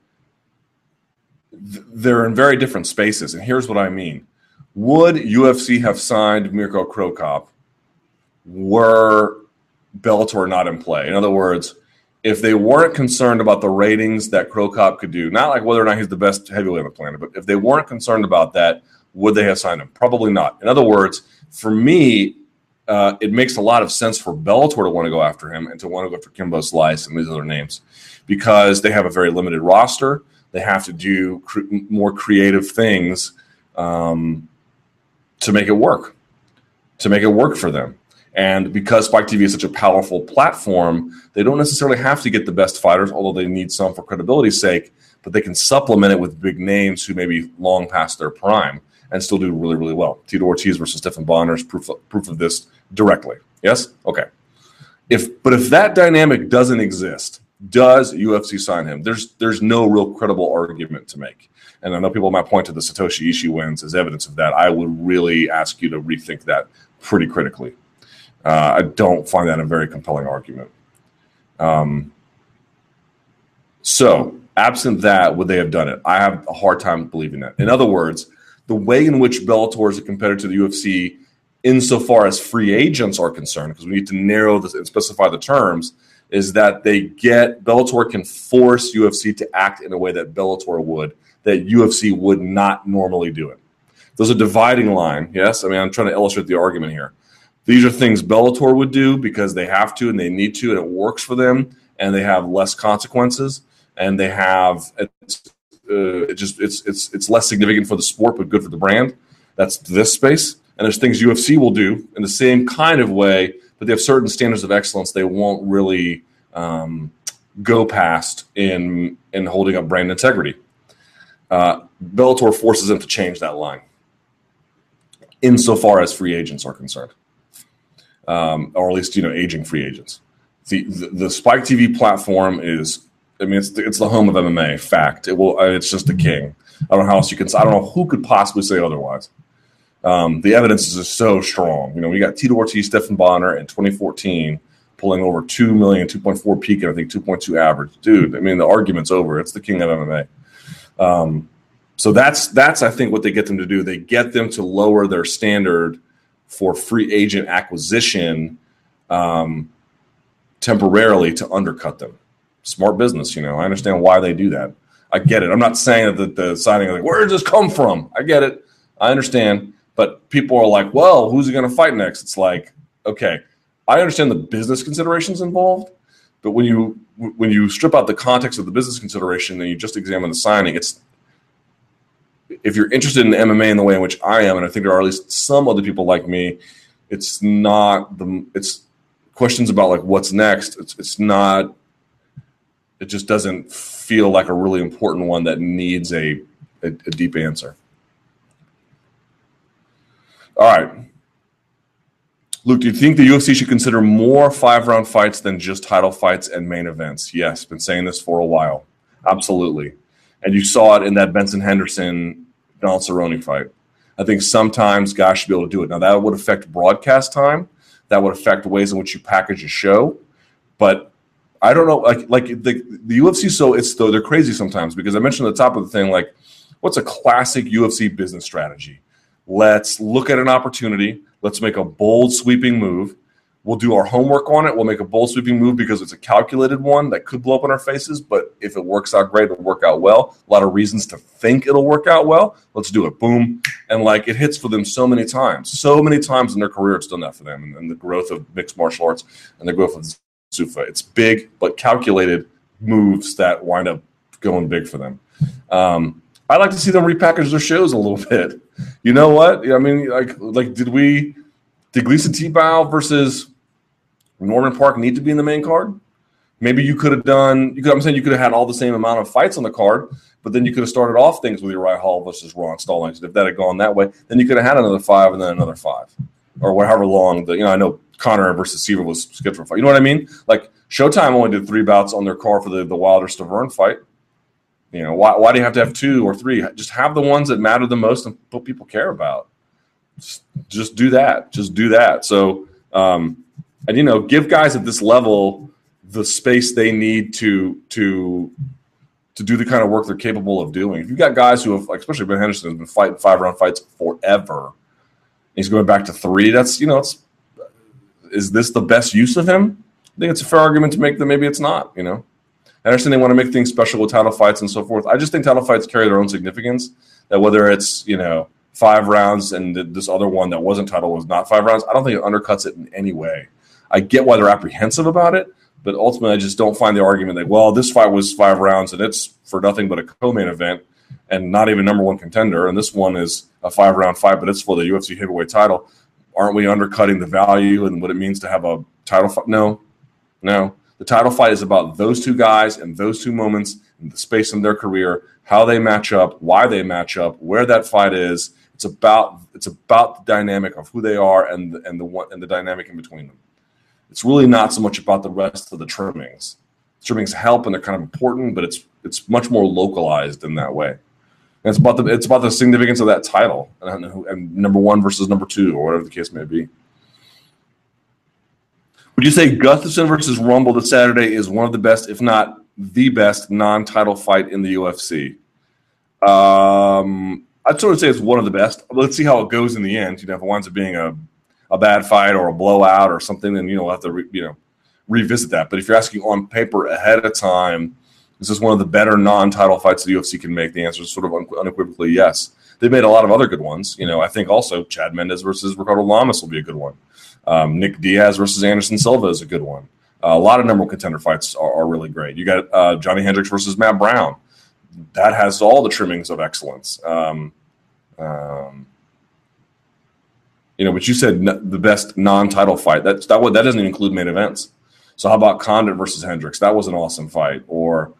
th- they're in very different spaces, and here's what I mean would UFC have signed Mirko Cro Cop were Bellator not in play? In other words, if they weren't concerned about the ratings that Cro Cop could do, not like whether or not he's the best heavyweight on the planet, but if they weren't concerned about that, would they have signed him? Probably not. In other words, for me, uh, it makes a lot of sense for Bellator to want to go after him and to want to go after Kimbo Slice and these other names because they have a very limited roster. They have to do cr- more creative things um, to make it work, to make it work for them. And because Spike TV is such a powerful platform, they don't necessarily have to get the best fighters, although they need some for credibility's sake. but they can supplement it with big names who may be long past their prime and still do really, really well. Tito Ortiz versus Stephan Bonnar is proof of, proof of this directly. Yes? Okay. If but if that dynamic doesn't exist, does UFC sign him? There's there's no real credible argument to make. And I know people might point to the Satoshi Ishii wins as evidence of that. I would really ask you to rethink that pretty critically. Uh, I don't find that a very compelling argument. Um, so, absent that, would they have done it? I have a hard time believing that. In other words, the way in which Bellator is a competitor to the UFC, insofar as free agents are concerned, because we need to narrow this and specify the terms, is that they get Bellator can force UFC to act in a way that Bellator would, that UFC would not normally do it. There's a dividing line. Yes, I mean I'm trying to illustrate the argument here. These are things Bellator would do because they have to and they need to, and it works for them, and they have less consequences, and they have it's, uh, it just it's it's it's less significant for the sport, but good for the brand. That's this space, and there's things UFC will do in the same kind of way, but they have certain standards of excellence they won't really um, go past in in holding up brand integrity. Uh, Bellator forces them to change that line, insofar as free agents are concerned um, or at least you know aging free agents. The, the, the Spike TV platform is, I mean, it's the, it's the home of MMA. Fact, it will. It's just the king. I don't know how else you can. I don't know who could possibly say otherwise. Um, the evidence is so strong. You know, we got Tito Ortiz, Stephan Bonnar in 2014 pulling over 2 million, 2.4 peak, and I think 2.2 average. Dude, I mean, the argument's over. It's the king of MMA. Um, so that's that's I think what they get them to do. They get them to lower their standard for free agent acquisition um, temporarily to undercut them. Smart business, you know. I understand why they do that. I get it. I'm not saying that the signing, like, where does this come from? I get it. I understand. But people are like, well, who's he going to fight next? It's like, okay, I understand the business considerations involved, but when you when you strip out the context of the business consideration and you just examine the signing, it's if you're interested in MMA in the way in which I am, and I think there are at least some other people like me, it's not the it's questions about like what's next. It's it's not. It just doesn't feel like a really important one that needs a a, a deep answer. All right. Luke, do you think the UFC should consider more five round fights than just title fights and main events? Yes, been saying this for a while. Absolutely and you saw it in that Benson Henderson Donald Cerrone fight. I think sometimes guys should be able to do it. Now that would affect broadcast time. That would affect ways in which you package a show. But I don't know, like like the the UFC. So it's though they're crazy sometimes because I mentioned at the top of the thing, like what's a classic UFC business strategy? Let's look at an opportunity. Let's make a bold, sweeping move. We'll do our homework on it. We'll make a bold sweeping move because it's a calculated one that could blow up in our faces. But if it works out great, it'll work out well. A lot of reasons to think it'll work out well. Let's do it. Boom. And like it hits for them so many times. So many times in their career, it's done that for them. And, and the growth of mixed martial arts and the growth of Zuffa. It's big, but calculated moves that wind up going big for them. Um, I like to see them repackage their shows a little [LAUGHS] bit. You know what? I mean, like, like did we did Gleison Tibau versus Norman Parke need to be in the main card? Maybe you could have done. You could, I'm saying you could have had all the same amount of fights on the card, but then you could have started off things with Uriah Hall versus Ron Stallings. If that had gone that way, then you could have had another five and then another five, or however long the. You know, I know Conor versus Siver was scheduled for. You know what I mean? Like Showtime only did three bouts on their card for the the Wilder Stiverne fight. You know, why, why do you have to have two or three? Just have the ones that matter the most and what people care about. Just, just do that. Just do that. So, um, and you know, give guys at this level the space they need to to to do the kind of work they're capable of doing. If you've got guys who have, like, especially Ben Henderson, has been fighting five round fights forever, he's going back to three. That's you know, it's is this the best use of him? I think it's a fair argument to make that maybe it's not. You know, I understand they want to make things special with title fights and so forth. I just think title fights carry their own significance. That whether it's you know five rounds and this other one that wasn't title was not five rounds, I don't think it undercuts it in any way. I get why they're apprehensive about it, but ultimately, I just don't find the argument that well, this fight was five rounds and it's for nothing but a co-main event and not even number one contender, and this one is a five round fight, but it's for the UFC heavyweight title. Aren't we undercutting the value and what it means to have a title fight? No, no. The title fight is about those two guys and those two moments in the space in their career, how they match up, why they match up, where that fight is. It's about it's about the dynamic of who they are and the, and the one and the dynamic in between them. It's really not so much about the rest of the trimmings. Trimmings help and they're kind of important, but it's it's much more localized in that way. And it's about the it's about the significance of that title and, and number one versus number two or whatever the case may be. Would you say Gustafsson versus Rumble this Saturday is one of the best, if not the best, non-title fight in the UFC? Um, I'd sort of say it's one of the best. Let's see how it goes in the end. You know, if it winds up being a, a bad fight or a blowout or something, then you know we'll have to re, you know revisit that. But if you're asking on paper ahead of time, is this one of the better non-title fights the UFC can make? The answer is sort of unequivocally yes. They've made a lot of other good ones. You know, I think also Chad Mendes versus Ricardo Lamas will be a good one. Um, Nick Diaz versus Anderson Silva is a good one. Uh, a lot of number one contender fights are, are really great. You got uh, Johnny Hendricks versus Matt Brown. That has all the trimmings of excellence. Um, um, you know, but you said n- the best non-title fight. That that that doesn't include main events. So how about Condit versus Hendricks? That was an awesome fight. Or,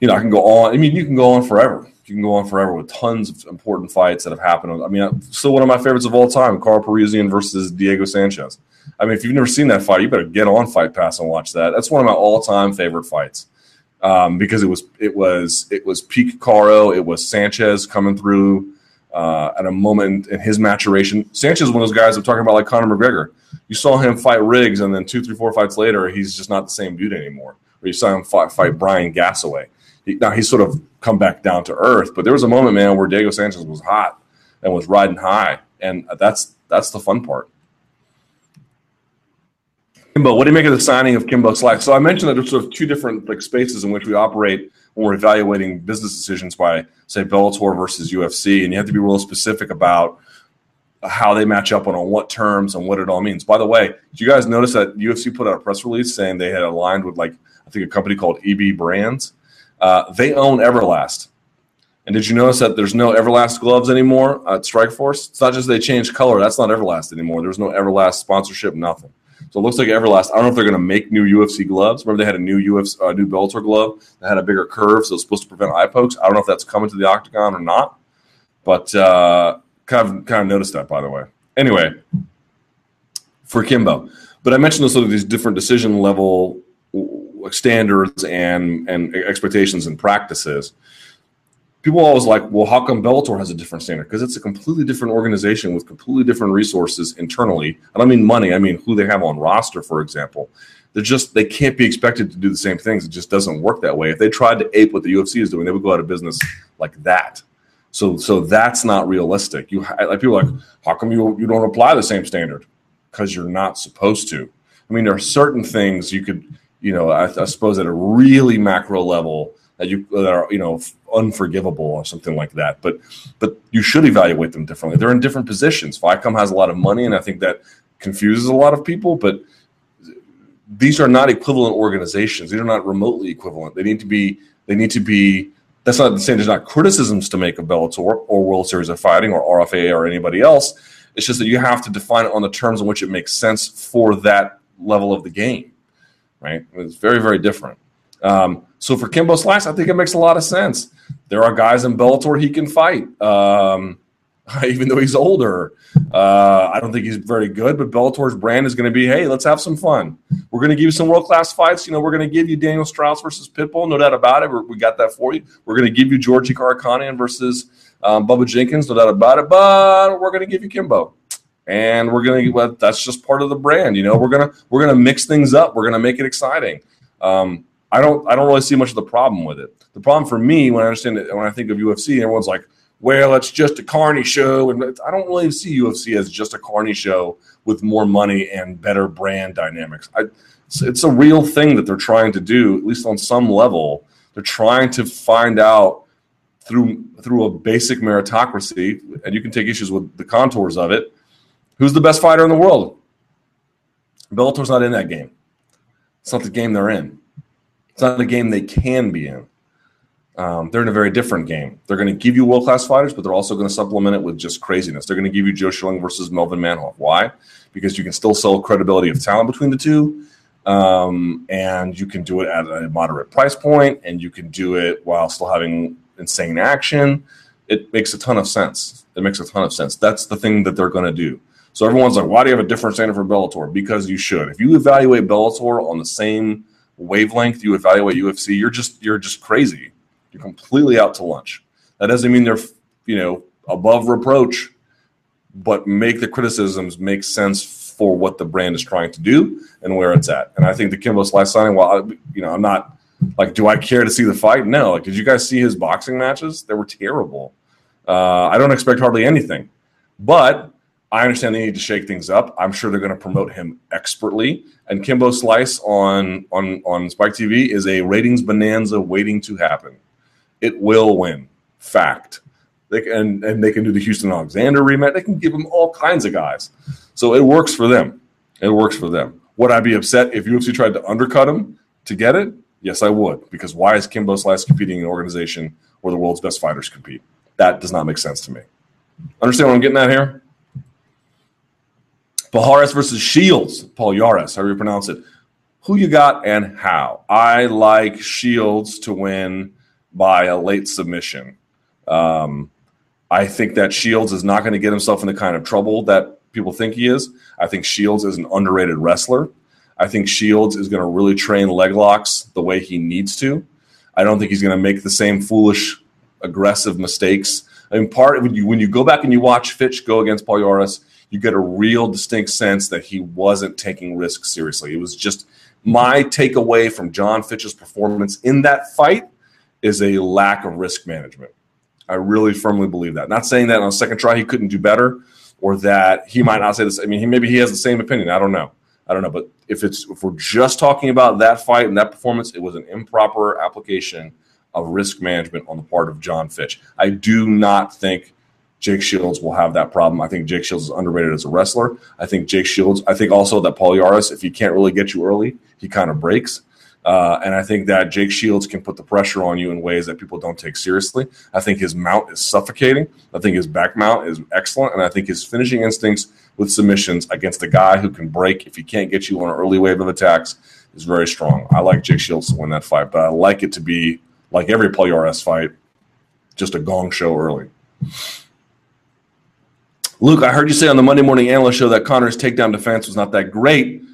you know, I can go on. I mean, you can go on forever you can go on forever with tons of important fights that have happened. I mean, still one of my favorites of all time, Karo Parisyan versus Diego Sanchez. I mean, if you've never seen that fight, you better get on Fight Pass and watch that. That's one of my all-time favorite fights um, because it was it was it was peak Karo. It was Sanchez coming through uh, at a moment in his maturation. Sanchez is one of those guys I'm talking about, like Conor McGregor. You saw him fight Riggs, and then two, three, four fights later, he's just not the same dude anymore. Or you saw him fight, fight Brian Gassaway now he's sort of come back down to earth. But there was a moment, man, where Diego Sanchez was hot and was riding high, and that's that's the fun part. Kimbo, what do you make of the signing of Kimbo Slice? So I mentioned that there's sort of two different like spaces in which we operate when we're evaluating business decisions by, say, Bellator versus UFC, and you have to be real specific about how they match up on, on what terms and what it all means. By the way, did you guys notice that UFC put out a press release saying they had aligned with like I think a company called EB Brands? Uh, they own Everlast. And did you notice that there's no Everlast gloves anymore at Strikeforce? It's not just they changed color. That's not Everlast anymore. There's no Everlast sponsorship, nothing. So it looks like Everlast. I don't know if they're going to make new UFC gloves. Remember they had a new UFC, uh, new Bellator glove that had a bigger curve, so it's supposed to prevent eye pokes. I don't know if that's coming to the octagon or not, but uh, kind of kind of noticed that by the way. Anyway, for Kimbo, but I mentioned sort of these different decision level standards and and expectations and practices. People always like, well, how come Bellator has a different standard? Because it's a completely different organization with completely different resources internally. I don't mean money; I mean who they have on roster, for example. They're just they can't be expected to do the same things. It just doesn't work that way. If they tried to ape what the UFC is doing, they would go out of business like that. So so that's not realistic. You like people like, how come you you don't apply the same standard? Because you're not supposed to. I mean, there are certain things you could you know, I, I, suppose at a really macro level that you that are you know unforgivable or something like that. But but you should evaluate them differently. They're in different positions. Viacom has a lot of money, and I think that confuses a lot of people. But these are not equivalent organizations. These are not remotely equivalent. They need to be. They need to be. That's not saying there's not criticisms to make of Bellator or World Series of Fighting or RFA or anybody else. It's just that you have to define it on the terms in which it makes sense for that level of the game right? It's very, very different. Um, so for Kimbo Slice, I think it makes a lot of sense. There are guys in Bellator he can fight, um, [LAUGHS] even though he's older. Uh, I don't think he's very good, but Bellator's brand is going to be, hey, let's have some fun. We're going to give you some world class fights. You know, we're going to give you Daniel Straus versus Pitbull, no doubt about it. We're, we got that for you. We're going to give you Georgi Karakhanyan versus um, Bubba Jenkins, no doubt about it. But we're going to give you Kimbo and we're gonna well, that's just part of the brand you know? We're gonna we're gonna mix things up. We're gonna make it exciting. Um, i don't i don't really see much of the problem with it. The problem for me when i understand it when i think of ufc everyone's like well it's just a carney show and i don't really see ufc as just a carney show with more money and better brand dynamics. I, it's, it's a real thing that they're trying to do at least on some level. They're trying to find out through through a basic meritocracy and you can take issues with the contours of it Who's the best fighter in the world? Bellator's not in that game. It's not the game they're in. It's not the game they can be in. Um, they're in a very different game. They're going to give you world class fighters, but they're also going to supplement it with just craziness. They're going to give you Joe Schilling versus Melvin Manhoef. Why? Because you can still sell credibility of talent between the two, Um, and you can do it at a moderate price point, and you can do it while still having insane action. It makes a ton of sense. It makes a ton of sense. That's the thing that they're going to do. So everyone's like, why do you have a different standard for Bellator? Because you should. If you evaluate Bellator on the same wavelength you evaluate UFC, you're just you're just crazy. You're completely out to lunch. That doesn't mean they're you know above reproach, but make the criticisms make sense for what the brand is trying to do and where it's at. And I think the Kimbo Slice signing, while you know, I'm not like, do I care to see the fight? No. Like, did you guys see his boxing matches? They were terrible. Uh, I don't expect hardly anything, but I understand they need to shake things up. I'm sure they're going to promote him expertly. And Kimbo Slice on on on Spike TV is a ratings bonanza waiting to happen. It will win. Fact. They can and they can do the Houston Alexander rematch. They can give him all kinds of guys. So it works for them. It works for them. Would I be upset if UFC tried to undercut him to get it? Yes, I would. Because why is Kimbo Slice competing in an organization where the world's best fighters compete? That does not make sense to me. Understand what I'm getting at here? Palhares versus Shields. Paul Yaris, however you pronounce it. Who you got and how? I like Shields to win by a late submission. Um, I think that Shields is not going to get himself in the kind of trouble that people think he is. I think Shields is an underrated wrestler. I think Shields is going to really train leg locks the way he needs to. I don't think he's going to make the same foolish, aggressive mistakes. I mean, part when you when you go back and you watch Fitch go against Paul Yaris, you get a real distinct sense that he wasn't taking risks seriously. It was just my takeaway from Jon Fitch's performance in that fight is a lack of risk management. I really firmly believe that. Not saying that on a second try he couldn't do better, or that he might not say this. I mean, he maybe he has the same opinion. I don't know. I don't know. But if it's if we're just talking about that fight and that performance, it was an improper application of risk management on the part of Jon Fitch. I do not think Jake Shields will have that problem. I think Jake Shields is underrated as a wrestler. I think Jake Shields. I think also that Paul Yaris, if he can't really get you early, he kind of breaks. Uh, and I think that Jake Shields can put the pressure on you in ways that people don't take seriously. I think his mount is suffocating. I think his back mount is excellent. And I think his finishing instincts with submissions against a guy who can break if he can't get you on an early wave of attacks is very strong. I like Jake Shields to win that fight, but I like it to be like every Paul Yaris fight, just a gong show early. Luke, I heard you say on the Monday Morning Analyst Show that Conor's takedown defense was not that great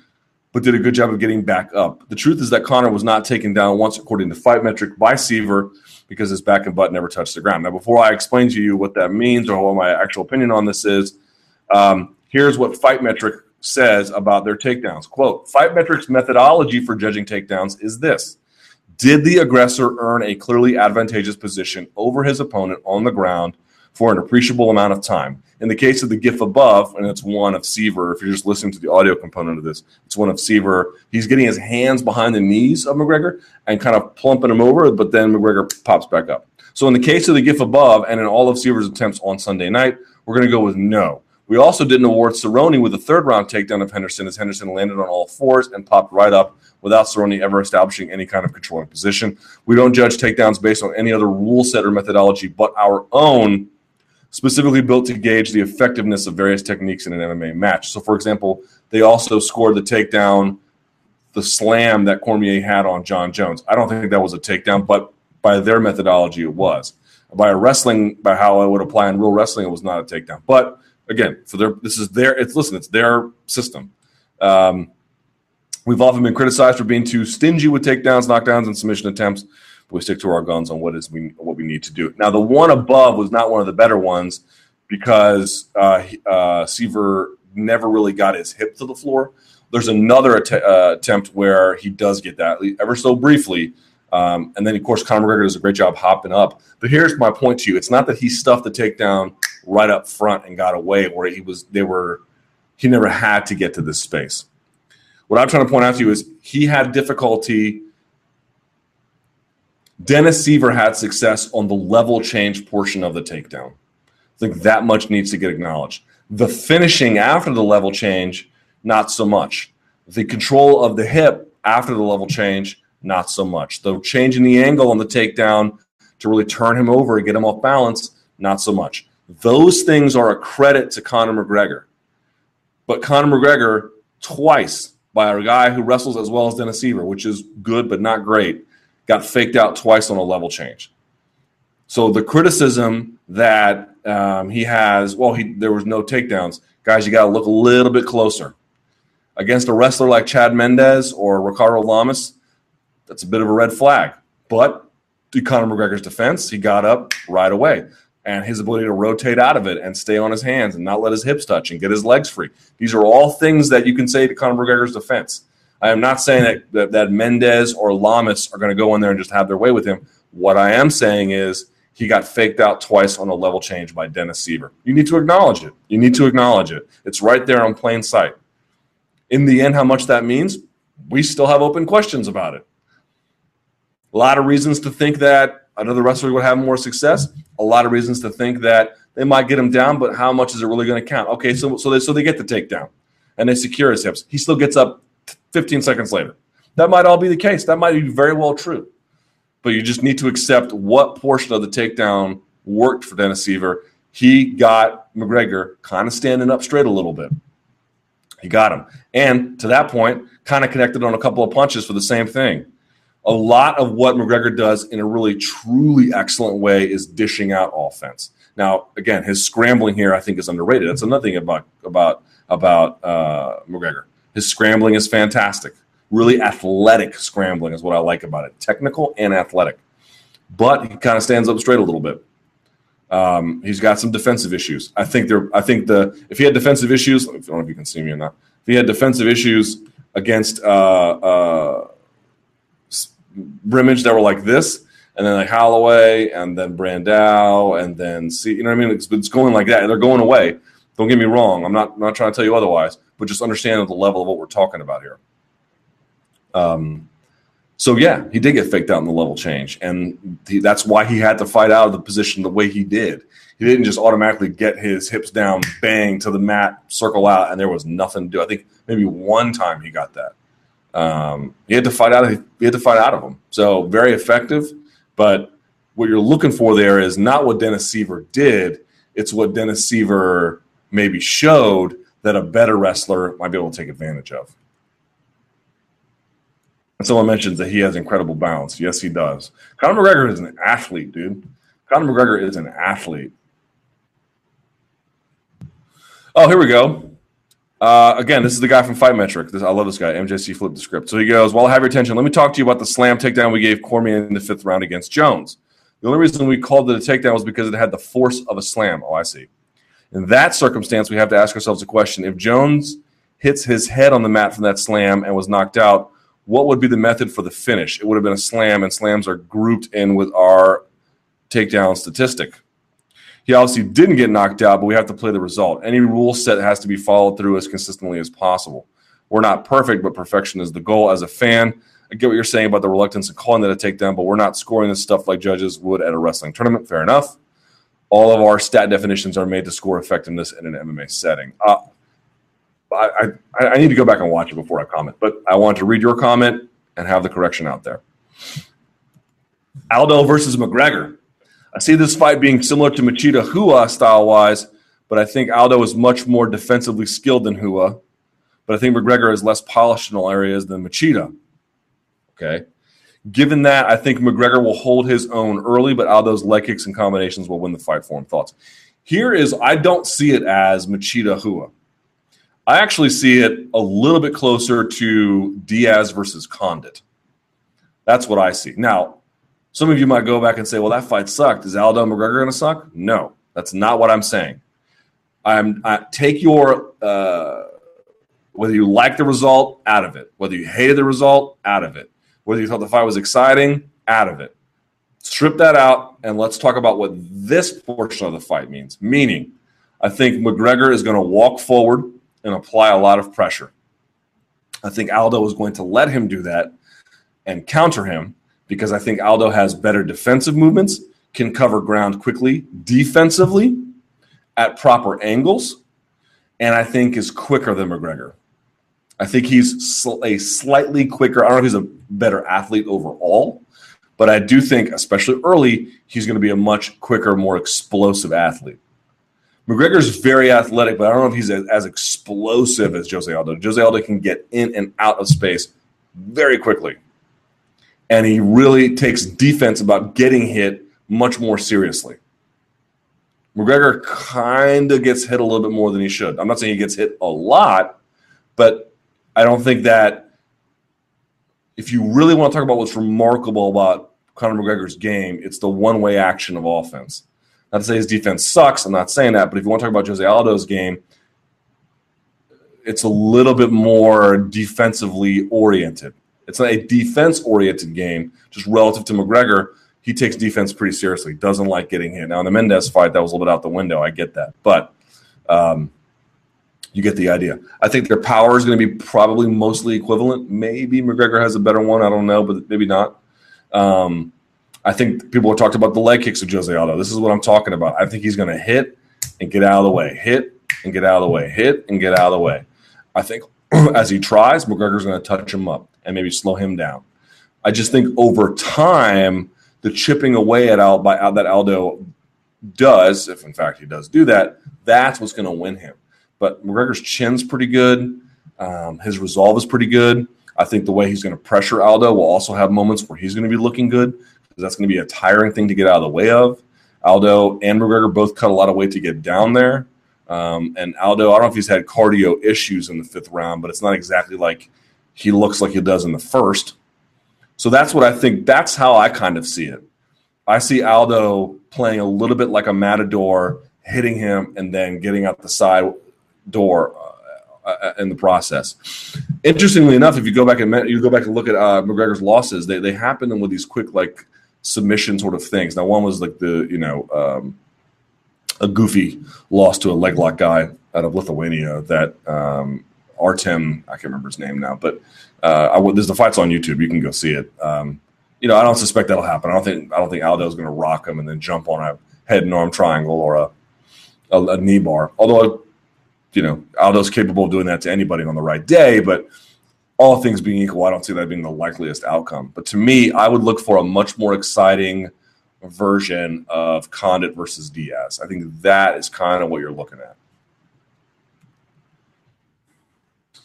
but did a good job of getting back up. The truth is that Conor was not taken down once, according to Fight Metric, by Siver, because his back and butt never touched the ground. Now, before I explain to you what that means or what my actual opinion on this is, um, here's what Fight Metric says about their takedowns. Quote, Fight Metric's methodology for judging takedowns is this. Did the aggressor earn a clearly advantageous position over his opponent on the ground for an appreciable amount of time? In the case of the GIF above, and it's one of Siver, if you're just listening to the audio component of this, it's one of Siver. He's getting his hands behind the knees of McGregor and kind of plumping him over, but then McGregor pops back up. So in the case of the GIF above, and in all of Siver's attempts on Sunday night, we're going to go with no. We also didn't award Cerrone with a third round takedown of Henderson as Henderson landed on all fours and popped right up without Cerrone ever establishing any kind of controlling position. We don't judge takedowns based on any other rule set or methodology but our own specifically built to gauge the effectiveness of various techniques in an MMA match. So, for example, they also scored the takedown, the slam that Cormier had on Jon Jones. I don't think that was a takedown, but by their methodology, it was. By a wrestling, by how I would apply in real wrestling, it was not a takedown. But again, for their this is their it's listen, it's their system. Um, we've often been criticized for being too stingy with takedowns, knockdowns, and submission attempts we stick to our guns on what is we what we need to do. Now, the one above was not one of the better ones because uh, uh, Siver never really got his hip to the floor. There's another att- uh, attempt where he does get that ever so briefly. Um, and then, of course, Conor McGregor does a great job hopping up. But here's my point to you: it's not that he stuffed the takedown right up front and got away, where he was. They were. He never had to get to this space. What I'm trying to point out to you is he had difficulty Dennis Siver had success on the level change portion of the takedown. I think that much needs to get acknowledged. The finishing after the level change, not so much. The control of the hip after the level change, not so much. The changing the angle on the takedown to really turn him over and get him off balance, not so much. Those things are a credit to Conor McGregor. But Conor McGregor twice by a guy who wrestles as well as Dennis Siver, which is good but not great, got faked out twice on a level change. So the criticism that um, he has, well, he there was no takedowns. Guys, you got to look a little bit closer. Against a wrestler like Chad Mendes or Ricardo Lamas, that's a bit of a red flag. But Conor McGregor's defense, he got up right away. And his ability to rotate out of it and stay on his hands and not let his hips touch and get his legs free. These are all things that you can say to Conor McGregor's defense. I am not saying that, that, that Mendes or Lamas are going to go in there and just have their way with him. What I am saying is he got faked out twice on a level change by Dennis Siver. You need to acknowledge it. You need to acknowledge it. It's right there on plain sight. In the end, how much that means, we still have open questions about it. A lot of reasons to think that another wrestler would have more success. A lot of reasons to think that they might get him down, but how much is it really going to count? Okay, so so they so they get the takedown and they secure his hips. He still gets up 15 seconds later. That might all be the case. That might be very well true. But you just need to accept what portion of the takedown worked for Dennis Siver. He got McGregor kind of standing up straight a little bit. He got him. And to that point, kind of connected on a couple of punches for the same thing a lot of what McGregor does in a really truly excellent way is dishing out offense. Now, again, his scrambling here I think is underrated. That's another thing about about about uh, McGregor. His scrambling is fantastic. Really athletic scrambling is what I like about it. Technical and athletic, but he kind of stands up straight a little bit. Um, he's got some defensive issues. I think there. I think the if he had defensive issues, I don't know if you can see me or not. If he had defensive issues against uh, uh, Brimage that were like this, and then like Holloway, and then Brandao, and then see, you know what I mean? It's, it's going like that. They're going away. Don't get me wrong. I'm not not trying to tell you otherwise, but just understand the level of what we're talking about here. Um, so yeah, he did get faked out in the level change, and he, that's why he had to fight out of the position the way he did. He didn't just automatically get his hips down, bang to the mat, circle out, and there was nothing to do. I think maybe one time he got that. Um, he had to fight out. Of, he had to fight out of them. So very effective. But what you're looking for there is not what Dennis Siver did. It's what Dennis Siver maybe showed that a better wrestler might be able to take advantage of. And someone mentions that he has incredible balance. Yes, he does. Conor McGregor is an athlete, dude. Conor McGregor is an athlete. Oh, here we go. Uh, again, this is the guy from Fight Metric. This, I love this guy. MJC flipped the script. So he goes, While I have your attention, let me talk to you about the slam takedown we gave Cormier in the fifth round against Jones. The only reason we called it a takedown was because it had the force of a slam. Oh, I see. In that circumstance, we have to ask ourselves a question. If Jones hits his head on the mat from that slam and was knocked out, what would be the method for the finish? It would have been a slam, and slams are grouped in with our takedown statistic. He obviously didn't get knocked out, but we have to play the result. Any rule set has to be followed through as consistently as possible. We're not perfect, but perfection is the goal. As a fan, I get what you're saying about the reluctance of calling that a takedown, but we're not scoring this stuff like judges would at a wrestling tournament. Fair enough. All of our stat definitions are made to score effectiveness in an MMA setting. Uh, I, I, I need to go back and watch it before I comment, but I want to read your comment and have the correction out there. Aldo versus McGregor. I see this fight being similar to Machida Rua style wise, but I think Aldo is much more defensively skilled than Rua. But I think McGregor is less polished in all areas than Machida. Okay. Given that, I think McGregor will hold his own early, but Aldo's leg kicks and combinations will win the fight for him. Thoughts? Here is I don't see it as Machida Rua. I actually see it a little bit closer to Diaz versus Condit. That's what I see. Now, some of you might go back and say, well, that fight sucked. Is Aldo McGregor going to suck? No, that's not what I'm saying. I'm I, take your uh, whether you like the result out of it, whether you hated the result out of it, whether you thought the fight was exciting out of it. Strip that out and let's talk about what this portion of the fight means. Meaning, I think McGregor is going to walk forward and apply a lot of pressure. I think Aldo is going to let him do that and counter him because I think Aldo has better defensive movements, can cover ground quickly defensively at proper angles, and I think is quicker than McGregor. I think he's a slightly quicker. I don't know if he's a better athlete overall, but I do think, especially early, he's going to be a much quicker, more explosive athlete. McGregor's very athletic, but I don't know if he's as explosive as Jose Aldo. Jose Aldo can get in and out of space very quickly. And he really takes defense about getting hit much more seriously. McGregor kind of gets hit a little bit more than he should. I'm not saying he gets hit a lot, but I don't think that if you really want to talk about what's remarkable about Conor McGregor's game, it's the one way action of offense. Not to say his defense sucks. I'm not saying that. But if you want to talk about Jose Aldo's game, it's a little bit more defensively oriented. It's not a defense oriented game, just relative to McGregor. He takes defense pretty seriously, doesn't like getting hit. Now, in the Mendes fight, that was a little bit out the window. I get that. But um, you get the idea. I think their power is going to be probably mostly equivalent. Maybe McGregor has a better one. I don't know, but maybe not. Um, I think people have talked about the leg kicks of Jose Aldo. This is what I'm talking about. I think he's going to hit and get out of the way, hit and get out of the way, hit and get out of the way. I think [CLEARS THROAT] as he tries, McGregor's going to touch him up and maybe slow him down. I just think over time, the chipping away at Al, by, that Aldo does, if in fact he does do that, that's what's going to win him. But McGregor's chin's pretty good. Um, his resolve is pretty good. I think the way he's going to pressure Aldo will also have moments where he's going to be looking good because that's going to be a tiring thing to get out of the way of. Aldo and McGregor both cut a lot of weight to get down there. Um, and Aldo, I don't know if he's had cardio issues in the fifth round, but it's not exactly like he looks like he does in the first. So that's what I think. That's how I kind of see it. I see Aldo playing a little bit like a matador, hitting him and then getting out the side door uh, uh, in the process. Interestingly enough, if you go back and you go back and look at uh, McGregor's losses, they they happen with these quick like submission sort of things. Now, one was like the you know um, a goofy loss to a leg lock guy out of Lithuania that um, Artem I can't remember his name now, but uh, I, there's the fights on YouTube. You can go see it. Um, you know, I don't suspect that'll happen. I don't think I don't think Aldo's going to rock him and then jump on a head and arm triangle or a, a, a knee bar. Although, you know, Aldo's capable of doing that to anybody on the right day, but all things being equal, I don't see that being the likeliest outcome. But to me, I would look for a much more exciting version of Condit versus Diaz. I think that is kind of what you're looking at.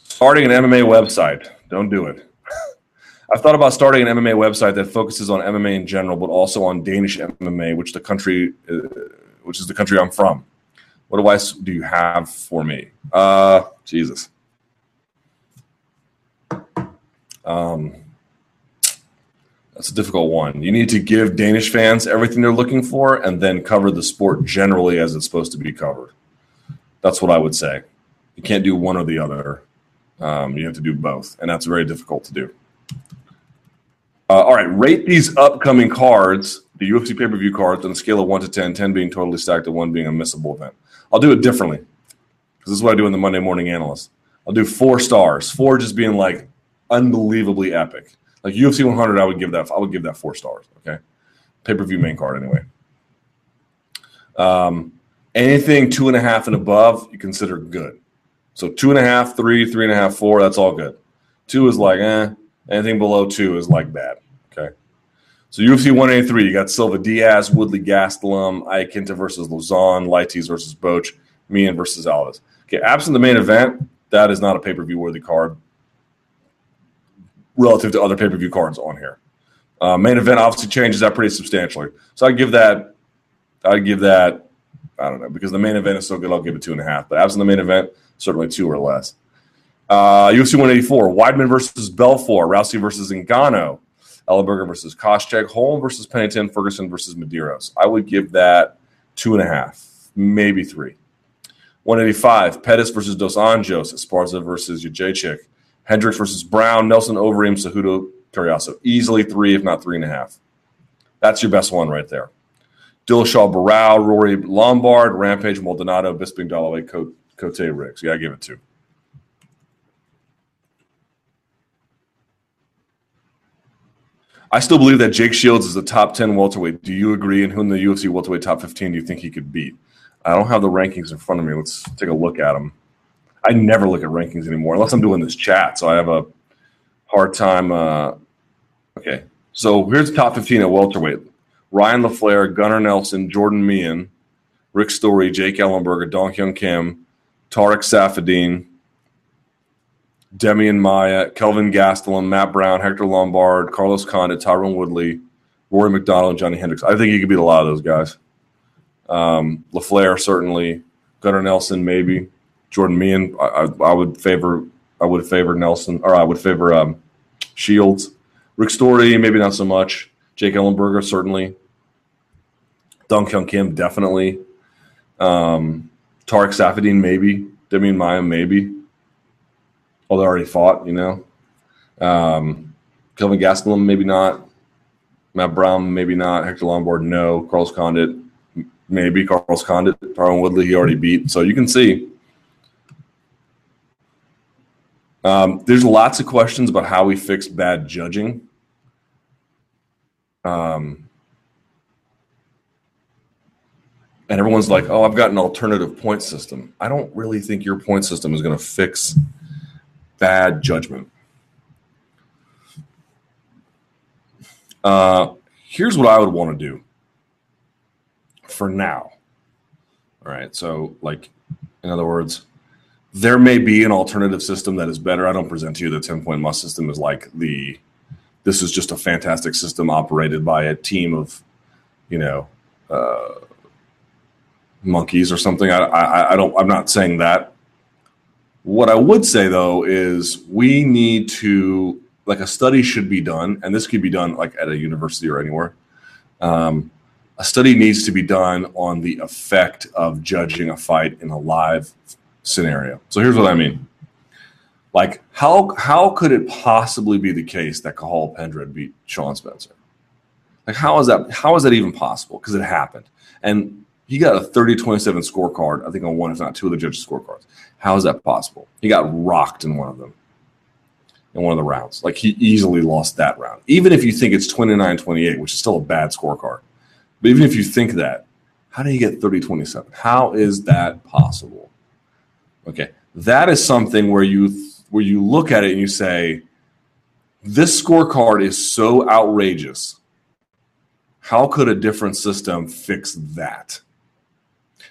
Starting an MMA website. Don't do it. I've thought about starting an MMA website that focuses on MMA in general, but also on Danish MMA, which the country, uh, which is the country I'm from. What advice do you have for me? Uh, Jesus. Um, that's a difficult one. You need to give Danish fans everything they're looking for and then cover the sport generally as it's supposed to be covered. That's what I would say. You can't do one or the other. Um, you have to do both, and that's very difficult to do. Uh, all right, rate these upcoming cards, the UFC pay per view cards, on a scale of 1 to 10, 10 being totally stacked and 1 being a missable event. I'll do it differently because this is what I do in the Monday Morning Analyst. I'll do four stars, four just being like unbelievably epic. Like UFC 100, I would give that. I would give that four stars. Okay, pay per view main card anyway. Um, anything two and a half and above, you consider good. So two and a half, three, three and a half, four. That's all good. Two is like eh. Anything below two is like bad. So UFC 183, you got Silva Diaz, Woodley Gastelum, Iaquinta versus Lauzon, Leites versus Boch, Mein versus Alves. Okay, absent the main event, that is not a pay per view worthy card relative to other pay per view cards on here. Uh, main event obviously changes that pretty substantially. So I give that, I give that, I don't know, because the main event is so good, I'll give it two and a half. But absent the main event, certainly two or less. Uh, UFC 184, Weidman versus Belfort, Rousey versus Zingano, Ellenberger versus Koscheck, Holm versus Pennington, Ferguson versus Medeiros. I would give that two and a half, maybe three. 185, Pettis versus Dos Anjos, Esparza versus Jacek, Hendricks versus Brown, Nelson Overeem, Cejudo, Cariaso. Easily three, if not three and a half. That's your best one right there. Dillashaw, Barao, Rory Lombard, Rampage, Maldonado, Bisping, Dollaway, Cote, Cote, Riggs. Yeah, I give it two. I still believe that Jake Shields is the top 10 welterweight. Do you agree? And who in the UFC welterweight top 15 do you think he could beat? I don't have the rankings in front of me. Let's take a look at them. I never look at rankings anymore unless I'm doing this chat. So I have a hard time. Uh, okay. So here's top 15 at welterweight Ryan LaFlare, Gunnar Nelson, Jordan Mein, Rick Story, Jake Ellenberger, Dong Hyun Kim, Tarec Saffiedine, Demian Maya, Kelvin Gastelum, Matt Brown, Hector Lombard, Carlos Condit, Tyron Woodley, Rory MacDonald, and Johnny Hendricks. I think he could beat a lot of those guys. Um, LaFlare certainly, Gunnar Nelson maybe, Jordan Mein. I, I, I, would favor. I would favor Nelson, or I would favor um, Shields. Rick Story maybe not so much. Jake Ellenberger certainly. Dong Hyun Kim definitely. Um, Tarec Saffiedine maybe. Demian Maya, maybe. Oh, they already fought, you know. Um, Kelvin Gastelum maybe not. Matt Brown maybe not. Hector Lombard no. Carlos Condit maybe Carlos Condit, Tyron Woodley, he already beat. So you can see. Um, there's lots of questions about how we fix bad judging. Um, and everyone's like, oh, I've got an alternative point system. I don't really think your point system is going to fix bad judgment. Uh, here's what I would want to do for now. All right. So, like, in other words, there may be an alternative system that is better. I don't present to you the 10 point must system is like the, this is just a fantastic system operated by a team of, you know, uh, monkeys or something. I, I, I don't, I'm not saying that. What I would say though is we need to, like, a study should be done, and this could be done like at a university or anywhere. Um, a study needs to be done on the effect of judging a fight in a live scenario. So here's what I mean. Like how how could it possibly be the case that Cathal Pendred beat Sean Spencer? Like how is that how is that even possible? Because it happened. And he got a 30-27 scorecard, I think on one, if not two of the judges' scorecards. How is that possible? He got rocked in one of them. In one of the rounds. Like he easily lost that round. Even if you think it's 29-28, which is still a bad scorecard but even if you think that, how do you get 30 27? How is that possible? Okay. That is something where you where you look at it and you say, this scorecard is so outrageous. How could a different system fix that?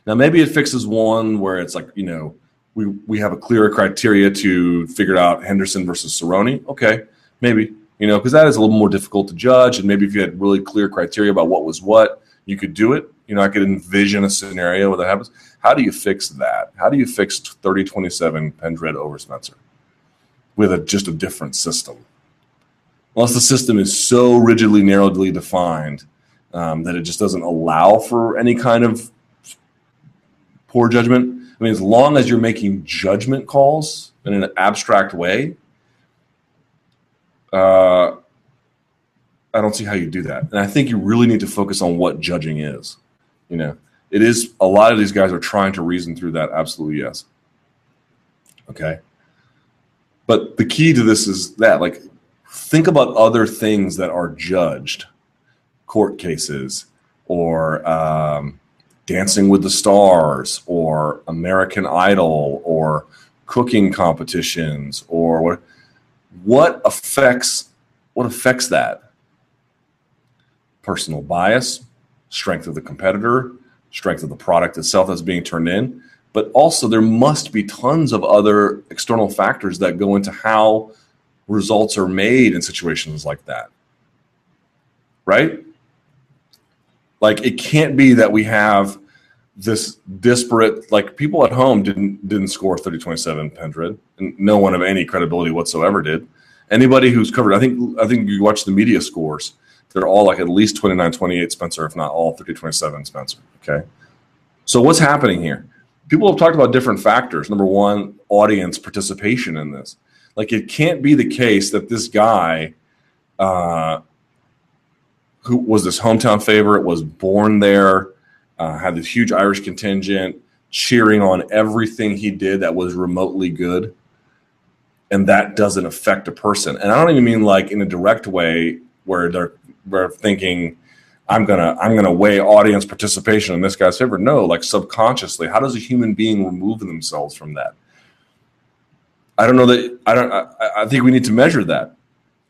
Now, maybe it fixes one where it's like, you know, we, we have a clearer criteria to figure out Henderson versus Cerrone. Okay, maybe, you know, because that is a little more difficult to judge. And maybe if you had really clear criteria about what was what, you could do it. You know, I could envision a scenario where that happens. How do you fix that? How do you fix 30 27 Pendred over Spencer with a, just a different system? Unless the system is so rigidly, narrowly defined um, that it just doesn't allow for any kind of poor judgment. I mean, as long as you're making judgment calls in an abstract way, uh, I don't see how you do that. And I think you really need to focus on what judging is. You know, it is a lot of these guys are trying to reason through that. Absolutely, yes. Okay. But the key to this is that, like, think about other things that are judged, court cases, or um, Dancing with the Stars, or American Idol, or cooking competitions, or what what affects what affects that personal bias, strength of the competitor, strength of the product itself that's being turned in. But also, there must be tons of other external factors that go into how results are made in situations like that. Right? Like, it can't be that we have this disparate like people at home didn't didn't score 30 27 pendred and no one of any credibility whatsoever did anybody who's covered i think i think you watch the media scores they're all like at least 29 28 Spencer, if not all 30 27 Spencer. Okay. So what's happening here? People have talked about different factors. Number one, audience participation in this. Like it can't be the case that this guy, uh, who was this hometown favorite, was born there, uh, had this huge Irish contingent cheering on everything he did that was remotely good, and that doesn't affect a person. And I don't even mean like in a direct way where they're we're thinking I'm gonna I'm gonna weigh audience participation in this guy's favor. No, like subconsciously, how does a human being remove themselves from that? I don't know that I don't I, I think we need to measure that.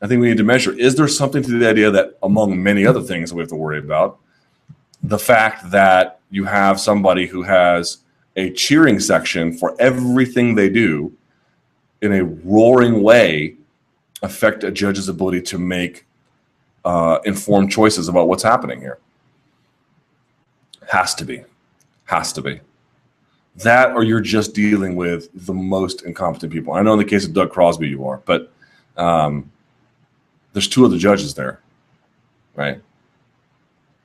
I think we need to measure is there something to the idea that among many other things that we have to worry about the fact that you have somebody who has a cheering section for everything they do in a roaring way affect a judge's ability to make uh, informed choices about what's happening here? Has to be. Has to be. That or you're just dealing with the most incompetent people. I know in the case of Doug Crosby you are, but um, there's two other judges there, right?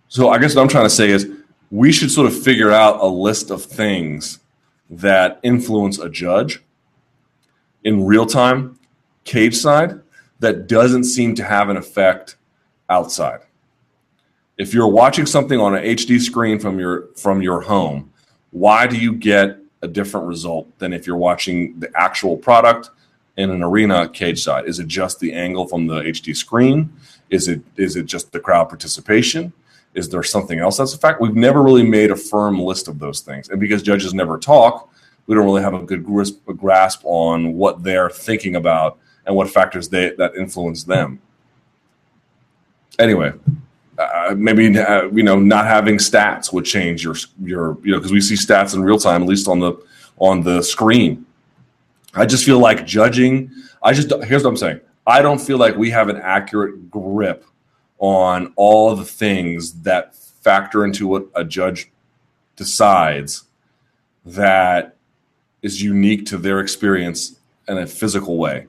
So I guess what I'm trying to say is we should sort of figure out a list of things that influence a judge in real time, cage side, that doesn't seem to have an effect outside. If you're watching something on an HD screen from your from your home, why do you get a different result than if you're watching the actual product in an arena cage side? Is it just the angle from the HD screen? Is it is it just the crowd participation? Is there something else that's a fact? We've never really made a firm list of those things. And because judges never talk, we don't really have a good grasp on what they're thinking about and what factors they that influence them. Anyway, uh, maybe uh, you know not having stats would change your your you know because we see stats in real time at least on the on the screen. I just feel like judging. I just here's what I'm saying. I don't feel like we have an accurate grip on all the things that factor into what a judge decides that is unique to their experience in a physical way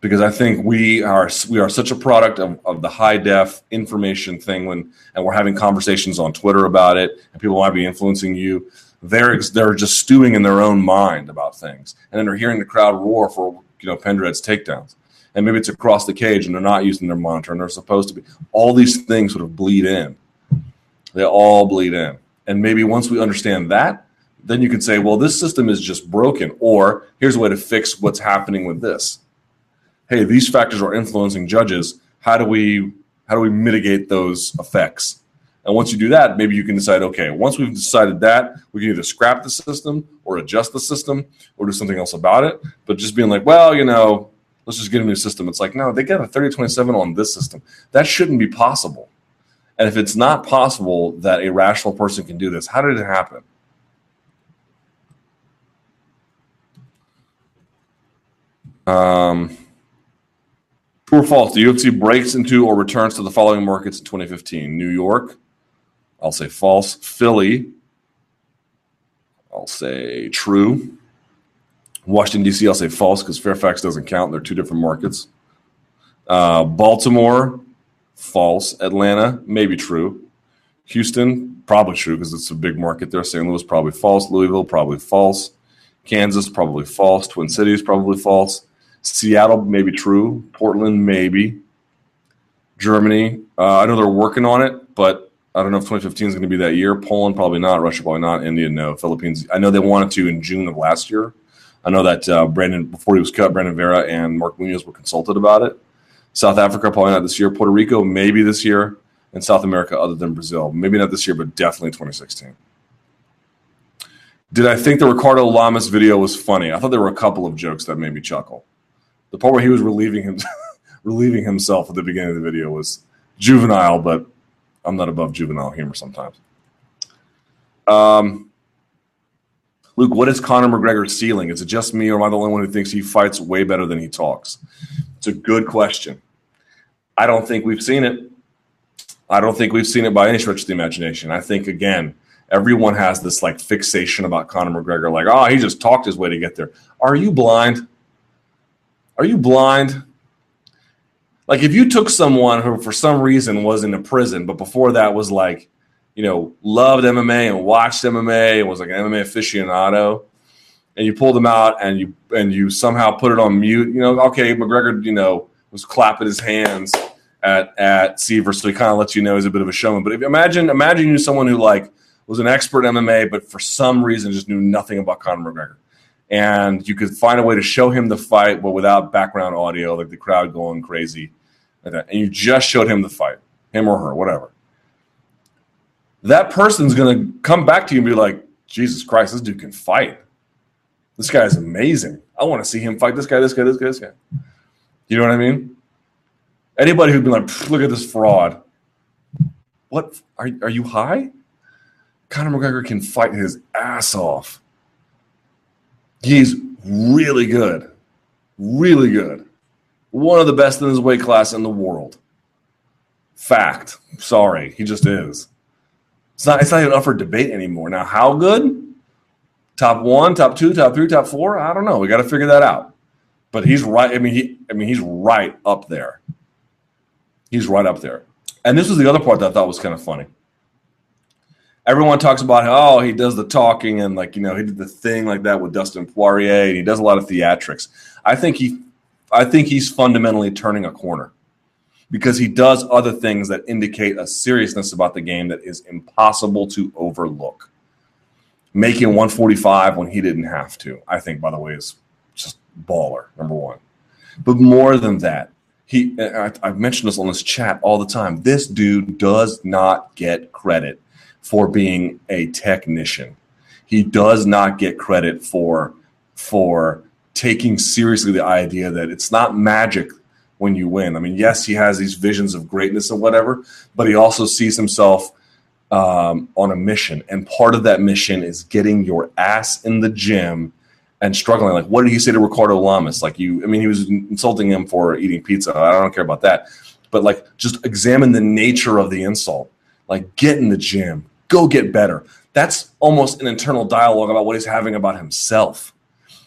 because I think we are we are such a product of, of the high def information thing when and we're having conversations on Twitter about it and people might be influencing you. They're they're just stewing in their own mind about things, and then they're hearing the crowd roar for you know Pendred's takedowns and maybe it's across the cage and they're not using their monitor and they're supposed to be. All these things sort of bleed in. They all bleed in. And maybe once we understand that, then you can say, well, this system is just broken, or here's a way to fix what's happening with this. Hey, these factors are influencing judges. How do we how do we mitigate those effects? And once you do that, maybe you can decide, okay, once we've decided that, we can either scrap the system or adjust the system or do something else about it. But just being like, well, you know, let's just get a new system. It's like, no, they got a 3027 on this system. That shouldn't be possible. And if it's not possible that a rational person can do this, how did it happen? Um, true or false? The UFC breaks into or returns to the following markets in 2015 New York, I'll say false. Philly, I'll say true. Washington, D.C., I'll say false because Fairfax doesn't count. They're two different markets. Uh, Baltimore, false. Atlanta, maybe true. Houston, probably true because it's a big market there. St. Louis, probably false. Louisville, probably false. Kansas, probably false. Twin Cities, probably false. Seattle, maybe true. Portland, maybe. Germany, uh, I know they're working on it, but I don't know if 2015 is going to be that year. Poland, probably not. Russia, probably not. India, no. Philippines, I know they wanted to in June of last year. I know that uh, Brandon, before he was cut, Brandon Vera and Mark Munoz were consulted about it. South Africa, probably not this year. Puerto Rico, maybe this year. And South America, other than Brazil. Maybe not this year, but definitely 2016. Did I think the Ricardo Lamas video was funny? I thought there were a couple of jokes that made me chuckle. The part where he was relieving him, [LAUGHS] relieving himself at the beginning of the video was juvenile, but I'm not above juvenile humor sometimes. Um, Luke, what is Conor McGregor's ceiling? Is it just me, or am I the only one who thinks he fights way better than he talks? It's a good question. I don't think we've seen it. I don't think we've seen it by any stretch of the imagination. I think again, everyone has this like fixation about Conor McGregor, like, oh, he just talked his way to get there. Are you blind? Are you blind? Like if you took someone who for some reason was in a prison, but before that was like you know, loved MMA and watched MMA and was like an MMA aficionado, and you pulled them out and you and you somehow put it on mute, you know, okay, McGregor, you know, was clapping his hands at at Siver, so he kind of lets you know he's a bit of a showman. But if imagine imagine you someone who like was an expert MMA, but for some reason just knew nothing about Conor McGregor. And you could find a way to show him the fight, but without background audio, like the crowd going crazy, And you just showed him the fight, him or her, whatever that person's going to come back to you and be like, Jesus Christ, this dude can fight. This guy is amazing. I want to see him fight this guy, this guy, this guy, this guy. You know what I mean? Anybody who'd be like, look at this fraud. What are, are you high? Conor McGregor can fight his ass off. He's really good. Really good. One of the best in his weight class in the world. Fact. Sorry, he just is. It's not. It's not even up for debate anymore. Now, how good? Top one, top two, top three, top four. I don't know. We got to figure that out. But he's right. I mean, he. I mean, he's right up there. He's right up there. And this was the other part that I thought was kind of funny. Everyone talks about how oh, he does the talking and like you know he did the thing like that with Dustin Poirier and he does a lot of theatrics. I think he, I think he's fundamentally turning a corner because he does other things that indicate a seriousness about the game that is impossible to overlook. Making 145 when he didn't have to, I think, by the way, is just baller, number one. But more than that, he I, I've mentioned this on this chat all the time. This dude does not get credit for being a technician. He does not get credit for for taking seriously the idea that it's not magic when you win. I mean, yes, he has these visions of greatness and whatever, but he also sees himself um, on a mission. And part of that mission is getting your ass in the gym and struggling. Like, what did he say to Ricardo Lamas? Like, you, I mean, he was insulting him for eating pizza. I don't care about that. But like, just examine the nature of the insult. Like, get in the gym, go get better. That's almost an internal dialogue about what he's having about himself.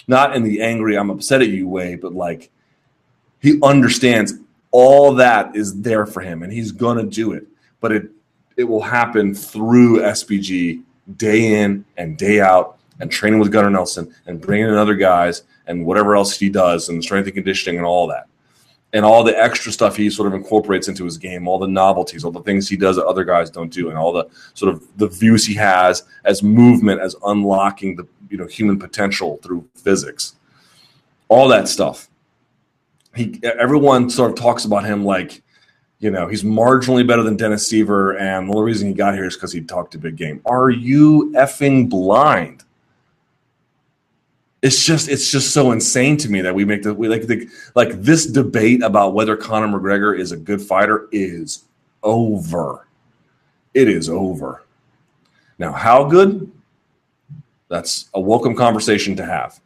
Not in the angry, I'm upset at you way, but like, he understands all that is there for him and he's to do it but it it will happen through SBG day in and day out and training with Gunnar Nelson and bringing in other guys and whatever else he does and strength and conditioning and all that. And all the extra stuff he sort of incorporates into his game all the novelties all the things he does that other guys don't do and all the sort of the views he has as movement as unlocking the you know human potential through physics all that stuff he everyone sort of talks about him like you know he's marginally better than Dennis Siver, and the only reason he got here is because he talked a big game. Are you effing blind? It's just it's just so insane to me that we make the we like the like this debate about whether Conor McGregor is a good fighter is over. It is over. Now, how good? That's a welcome conversation to have.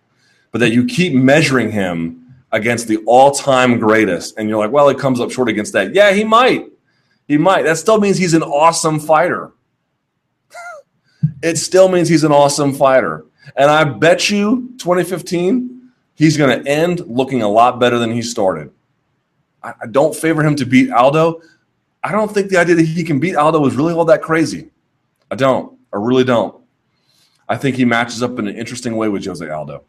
But that you keep measuring him against the all-time greatest, and you're like, well, he comes up short against that. Yeah, he might. He might. That still means he's an awesome fighter. [LAUGHS] it still means he's an awesome fighter. And I bet you 2015, he's going to end looking a lot better than he started. I, I don't favor him to beat Aldo. I don't think the idea that he can beat Aldo is really all that crazy. I don't. I really don't. I think he matches up in an interesting way with Jose Aldo.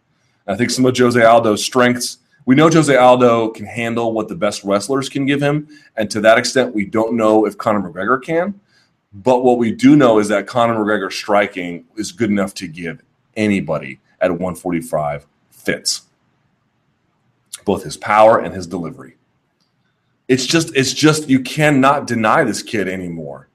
I think some of Jose Aldo's strengths we know Jose Aldo can handle what the best wrestlers can give him, and to that extent, we don't know if Conor McGregor can. But what we do know is that Conor McGregor striking is good enough to give anybody at 145 fits, both his power and his delivery. It's just, it's just you cannot deny this kid anymore.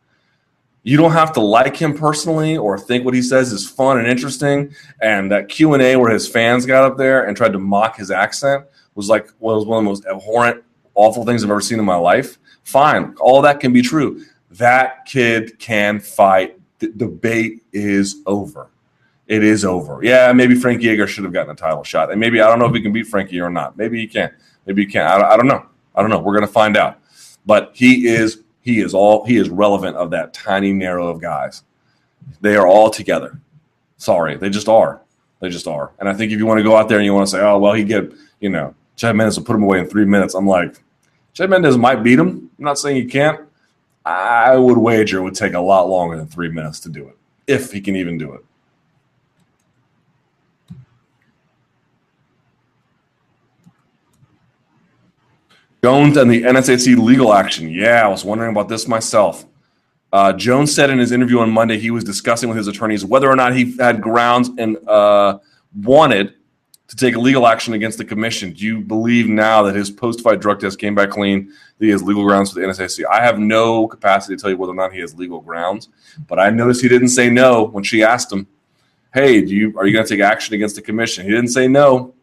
You don't have to like him personally or think what he says is fun and interesting. And that Q and A where his fans got up there and tried to mock his accent was like was one of the most abhorrent, awful things I've ever seen in my life. Fine, all that can be true. That kid can fight. The debate is over. It is over. Yeah, maybe Frankie Edgar should have gotten a title shot, and maybe I don't know if he can beat Frankie or not. Maybe he can't. Maybe he can't. I, I don't know. I don't know. We're gonna find out. But he is he is all he is relevant of that tiny narrow of guys. They are all together. Sorry, they just are. They just are. And I think if you want to go out there and you want to say, oh well, he get you know Chad Mendes will put him away in three minutes. I'm like, Chad Mendes might beat him. I'm not saying he can't. I would wager it would take a lot longer than three minutes to do it, if he can even do it. Jones and the NSAC legal action. Yeah, I was wondering about this myself. Uh, Jones said in his interview on Monday he was discussing with his attorneys whether or not he had grounds and uh, wanted to take legal action against the commission. Do you believe now that his post-fight drug test came back clean? That he has legal grounds for the NSAC. I have no capacity to tell you whether or not he has legal grounds, but I noticed he didn't say no when she asked him, "Hey, do you are you going to take action against the commission?" He didn't say no.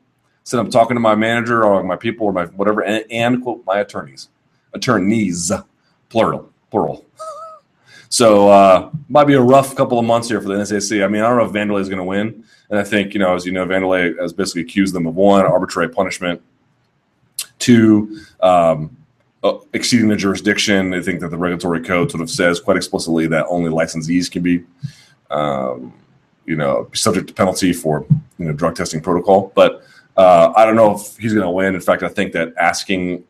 Said I'm talking to my manager or my people or my whatever, and, and quote my attorneys, attorneys, plural, plural. So uh, might be a rough couple of months here for the NSAC. I mean, I don't know if Vanderlei is going to win, and I think you know, as you know, Vanderlei has basically accused them of one arbitrary punishment, two um, uh, exceeding the jurisdiction. I think that the regulatory code sort of says quite explicitly that only licensees can be, um, you know, subject to penalty for you know drug testing protocol. But uh, I don't know if he's going to win. In fact, I think that asking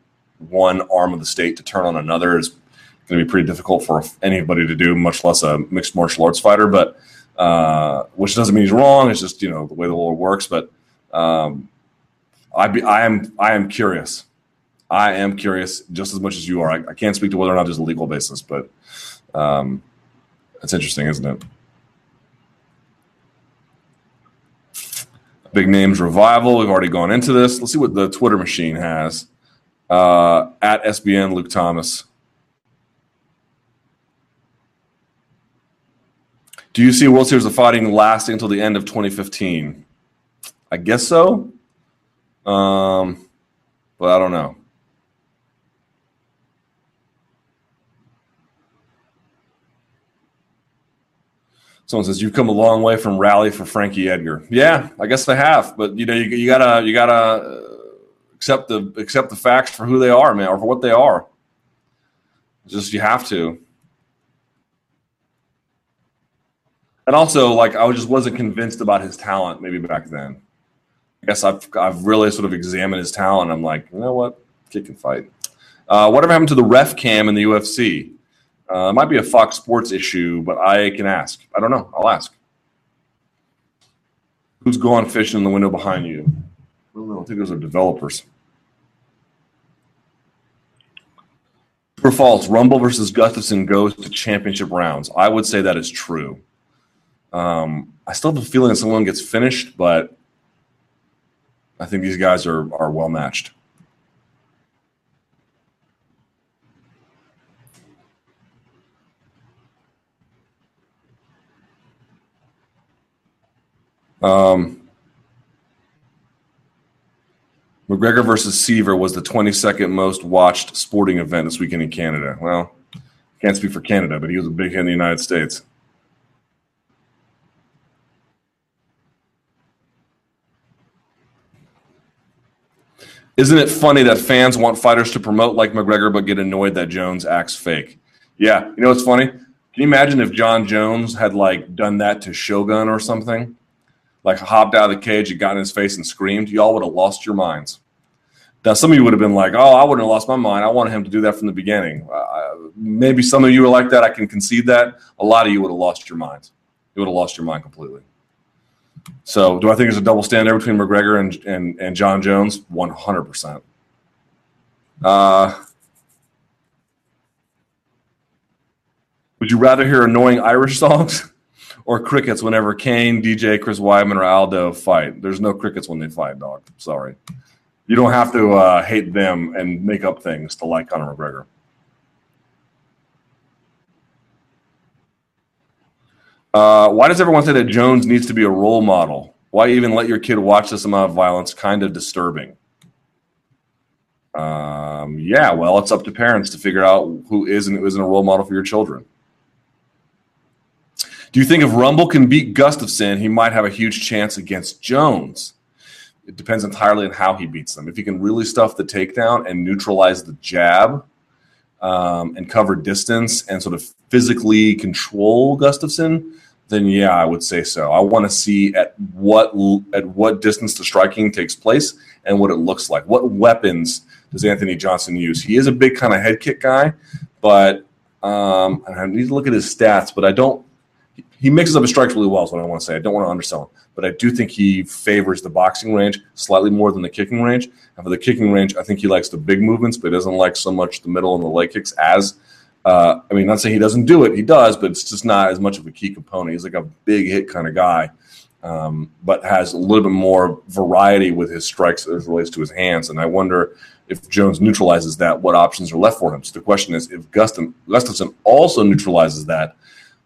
one arm of the state to turn on another is going to be pretty difficult for anybody to do, much less a mixed martial arts fighter. But uh, which doesn't mean he's wrong. It's just you know the way the law works. But um, I be I am I am curious. I am curious just as much as you are. I, I can't speak to whether or not there's a legal basis, but um, that's interesting, isn't it? Big names revival. We've already gone into this. Let's see what the Twitter machine has. Uh, at SBN Luke Thomas. Do you see World Series of Fighting lasting until the end of 2015? I guess so. Um, but I don't know. Someone says you've come a long way from rally for Frankie Edgar. Yeah, I guess I have, but you know you, you gotta you gotta accept the accept the facts for who they are, man, or for what they are. Just you have to. And also, like I just wasn't convinced about his talent maybe back then. I guess I've I've really sort of examined his talent. I'm like, you know what, kick and fight. Uh, whatever happened to the ref cam in the UFC? Uh, it might be a Fox Sports issue, but I can ask. I don't know. I'll ask. Who's gone fishing in the window behind you? I don't know. I think those are developers. True or false? Rumble versus Gustafsson goes to championship rounds. I would say that is true. Um, I still have a feeling that someone gets finished, but I think these guys are are well matched. Um, McGregor versus Siver was the 22nd most watched sporting event this weekend in Canada. Well, can't speak for Canada, but he was a big hit in the United States. Isn't it funny that fans want fighters to promote like McGregor but get annoyed that Jones acts fake? Yeah, you know what's funny? Can you imagine if Jon Jones had like done that to Shogun or something? Like hopped out of the cage and got in his face and screamed, y'all would have lost your minds. Now, some of you would have been like, "Oh, I wouldn't have lost my mind. I wanted him to do that from the beginning." Uh, maybe some of you were like that. I can concede that. A lot of you would have lost your minds. You would have lost your mind completely. So, do I think there's a double standard between McGregor and and, and Jon Jones? One hundred percent. Uh, would you rather hear annoying Irish songs [LAUGHS] or crickets whenever Cain, DJ, Chris Weidman, or Aldo fight? There's no crickets when they fight, dog. Sorry. You don't have to uh, hate them and make up things to like Conor McGregor. Uh, why does everyone say that Jones needs to be a role model? Why even let your kid watch this amount of violence? Kind of disturbing. Um, yeah, well, it's up to parents to figure out who is and who isn't a role model for your children. Do you think if Rumble can beat Gustafsson, he might have a huge chance against Jones? It depends entirely on how he beats them. If he can really stuff the takedown and neutralize the jab um, and cover distance and sort of physically control Gustafsson, then yeah, I would say so. I want to see at what at what distance the striking takes place and what it looks like. What weapons does Anthony Johnson use? He is a big kind of head kick guy, but um, I need to look at his stats. But I don't. He mixes up his strikes really well. Is what I want to say. I don't want to undersell him, but I do think he favors the boxing range slightly more than the kicking range. And for the kicking range, I think he likes the big movements, but he doesn't like so much the middle and the leg kicks as uh, I mean, not saying he doesn't do it, he does, but it's just not as much of a key component. He's like a big hit kind of guy, um, but has a little bit more variety with his strikes as relates to his hands. And I wonder if Jones neutralizes that, what options are left for him. So the question is, if Gustin, Gustafsson also neutralizes that,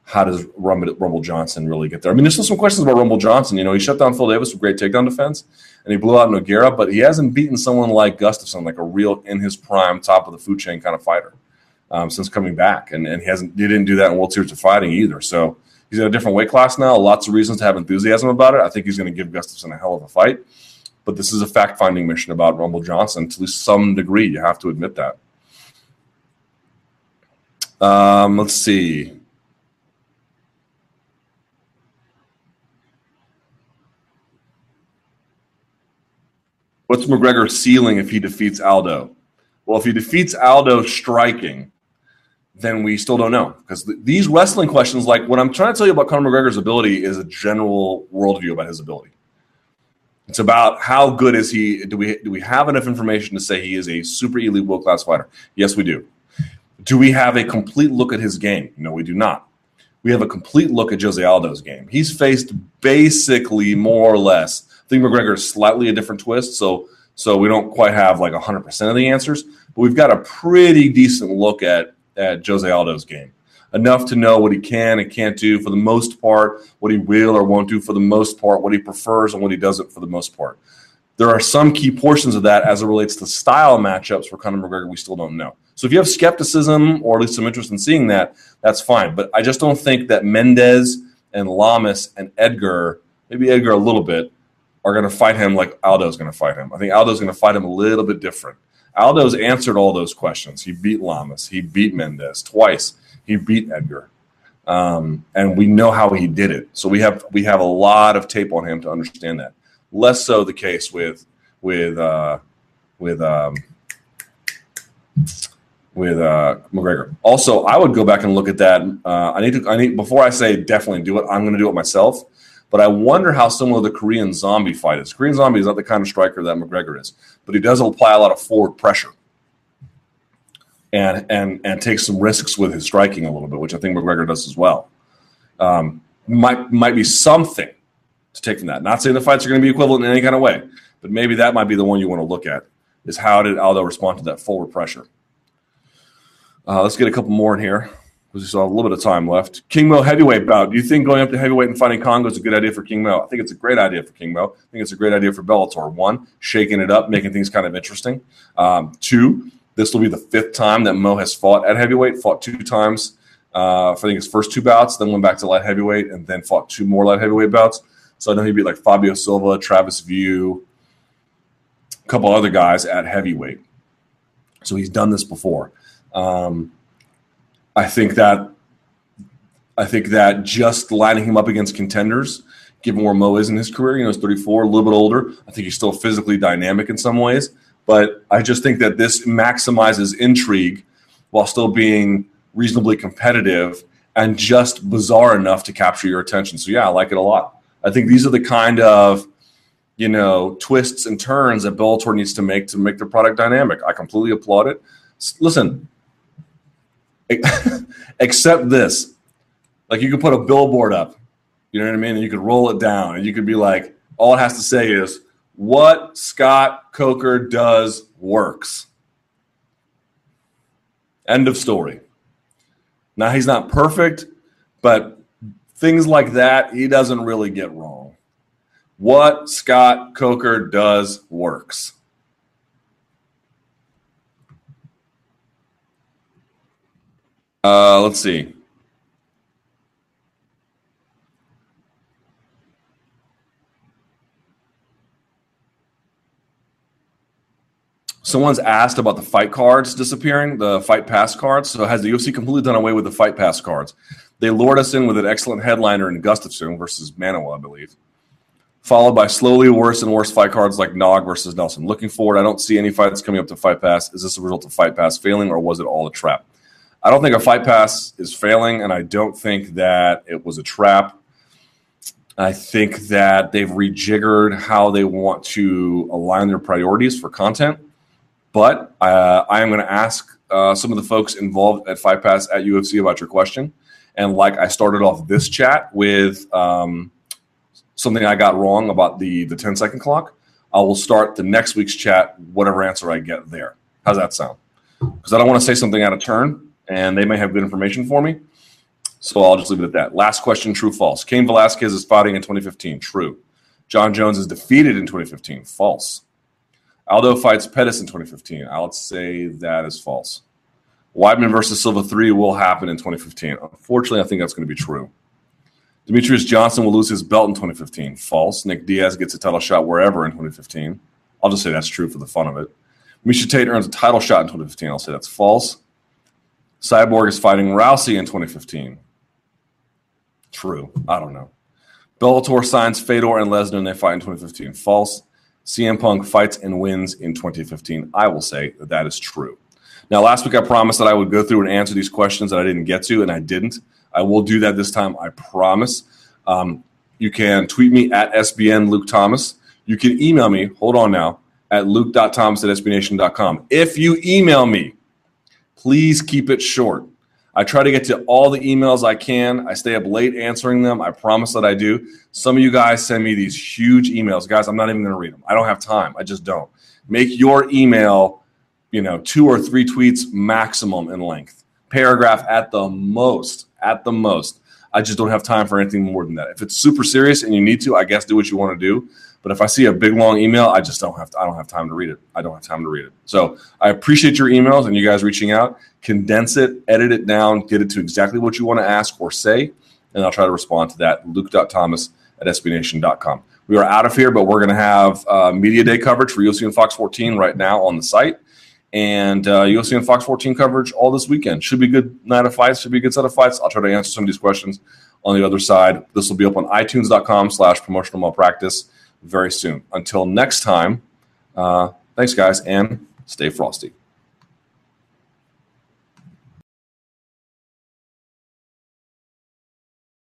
how does Rumble, Rumble Johnson really get there? I mean, there's still some questions about Rumble Johnson. You know, he shut down Phil Davis with great takedown defense, and he blew out Nogueira, but he hasn't beaten someone like Gustafsson, like a real in his prime, top of the food chain kind of fighter. um, since coming back, and, and he hasn't he didn't do that in World Series of Fighting either. So he's in a different weight class now. Lots of reasons to have enthusiasm about it. I think he's going to give Gustafsson a hell of a fight, but this is a fact finding mission about Rumble Johnson to some degree. You have to admit that. Um, let's see. What's McGregor's ceiling if he defeats Aldo? Well, if he defeats Aldo striking, then we still don't know because th- these wrestling questions, like what I'm trying to tell you about Conor McGregor's ability, is a general worldview about his ability. It's about how good is he? Do we do we have enough information to say he is a super elite world class fighter? Yes, we do. Do we have a complete look at his game? No, we do not. We have a complete look at Jose Aldo's game. He's faced basically more or less. Think McGregor is slightly a different twist, so so we don't quite have like 100% of the answers, but we've got a pretty decent look at at Jose Aldo's game. Enough to know what he can and can't do for the most part, what he will or won't do for the most part, what he prefers and what he doesn't for the most part. There are some key portions of that as it relates to style matchups for Conor McGregor we still don't know. So if you have skepticism or at least some interest in seeing that, that's fine. But I just don't think that Mendes and Lamas and Edgar, maybe Edgar a little bit, are going to fight him like Aldo's going to fight him. I think Aldo's going to fight him a little bit different. Aldo's answered all those questions. He beat Lamas. He beat Mendes twice. He beat Edgar, um, and we know how he did it. So we have we have a lot of tape on him to understand that. Less so the case with with uh, with um, with uh, McGregor. Also, I would go back and look at that. Uh, I need to. I need before I say definitely do it. I'm going to do it myself. But I wonder how similar the Korean Zombie fight is. Korean Zombie is not the kind of striker that McGregor is, but he does apply a lot of forward pressure and and and take some risks with his striking a little bit, which I think McGregor does as well. Um, might might be something to take from that. Not saying the fights are going to be equivalent in any kind of way, but maybe that might be the one you want to look at. Is how did Aldo respond to that forward pressure? Uh, let's get a couple more in here because we still have a little bit of time left. King Mo heavyweight bout. Do you think going up to heavyweight and fighting Kongo is a good idea for King Mo? I think it's a great idea for King Mo. I think it's a great idea for Bellator. One, shaking it up, making things kind of interesting. Um, two, this will be the fifth time that Mo has fought at heavyweight. Fought two times. Uh, for I think his first two bouts, then went back to light heavyweight, and then fought two more light heavyweight bouts. So I know he beat like Fabio Silva, Travis Wiuff, a couple other guys at heavyweight. So he's done this before. Um, I think that I think that just lining him up against contenders, given where Mo is in his career, you know, he's 34, a little bit older. I think he's still physically dynamic in some ways, but I just think that this maximizes intrigue while still being reasonably competitive and just bizarre enough to capture your attention. So yeah, I like it a lot. I think these are the kind of you know twists and turns that Bellator needs to make to make their product dynamic. I completely applaud it. Listen, [LAUGHS] except this. Like you could put a billboard up, you know what I mean? And you could roll it down and you could be like, all it has to say is, what Scott Coker does works. End of story. Now, he's not perfect, but things like that, he doesn't really get wrong. What Scott Coker does works. Uh, let's see. Someone's asked about the fight cards disappearing, the fight pass cards. So has the UFC completely done away with the fight pass cards? They lured us in with an excellent headliner in Gustafsson versus Manuwa, I believe, followed by slowly worse and worse fight cards like Nog versus Nelson. Looking forward, I don't see any fights coming up to Fight Pass. Is this a result of Fight Pass failing, or was it all a trap? I don't think a fight pass is failing, and I don't think that it was a trap. I think that they've rejiggered how they want to align their priorities for content. But uh, I am going to ask uh, some of the folks involved at Fight Pass at UFC about your question. And like I started off this chat with um, something I got wrong about the the 10 second clock, I will start the next week's chat, whatever answer I get there. How's that sound? Because I don't want to say something out of turn and they may have good information for me. So I'll just leave it at that. Last question true, false. Cain Velasquez is fighting in 2015. True. Jon Jones is defeated in 2015. False. Aldo fights Pettis in 2015. I would say that is false. Weidman versus Silva 3 will happen in 2015. Unfortunately, I think that's going to be true. Demetrious Johnson will lose his belt in 2015. False. Nick Diaz gets a title shot wherever in 2015. I'll just say that's true for the fun of it. Miesha Tate earns a title shot in 2015. I'll say that's false. Cyborg is fighting Rousey in 2015. True. I don't know. Bellator signs Fedor and Lesnar and they fight in 2015. False. CM Punk fights and wins in 2015. I will say that that is true. Now, last week I promised that I would go through and answer these questions that I didn't get to, and I didn't. I will do that this time, I promise. Um, you can tweet me at SBN Luke Thomas. You can email me, hold on now, at luke.thomas at. If you email me, please keep it short. I try to get to all the emails I can. I stay up late answering them. I promise that I do. Some of you guys send me these huge emails. Guys, I'm not even going to read them. I don't have time. I just don't. Make your email, you know, two or three tweets maximum in length. Paragraph at the most, at the most. I just don't have time for anything more than that. If it's super serious and you need to, I guess do what you want to do. But if I see a big long email, I just don't have to, I don't have time to read it. I don't have time to read it. So I appreciate your emails and you guys reaching out. Condense it, edit it down, get it to exactly what you want to ask or say, and I'll try to respond to that. Luke.thomas at SBNation.com. We are out of here, but we're going to have uh, media day coverage for UFC and Fox 14 right now on the site. And uh, UFC and Fox 14 coverage all this weekend. Should be good night of fights. Should be a good set of fights. I'll try to answer some of these questions on the other side. This will be up on iTunes.com slash promotional malpractice very soon. Until next time, uh, thanks, guys, and stay frosty.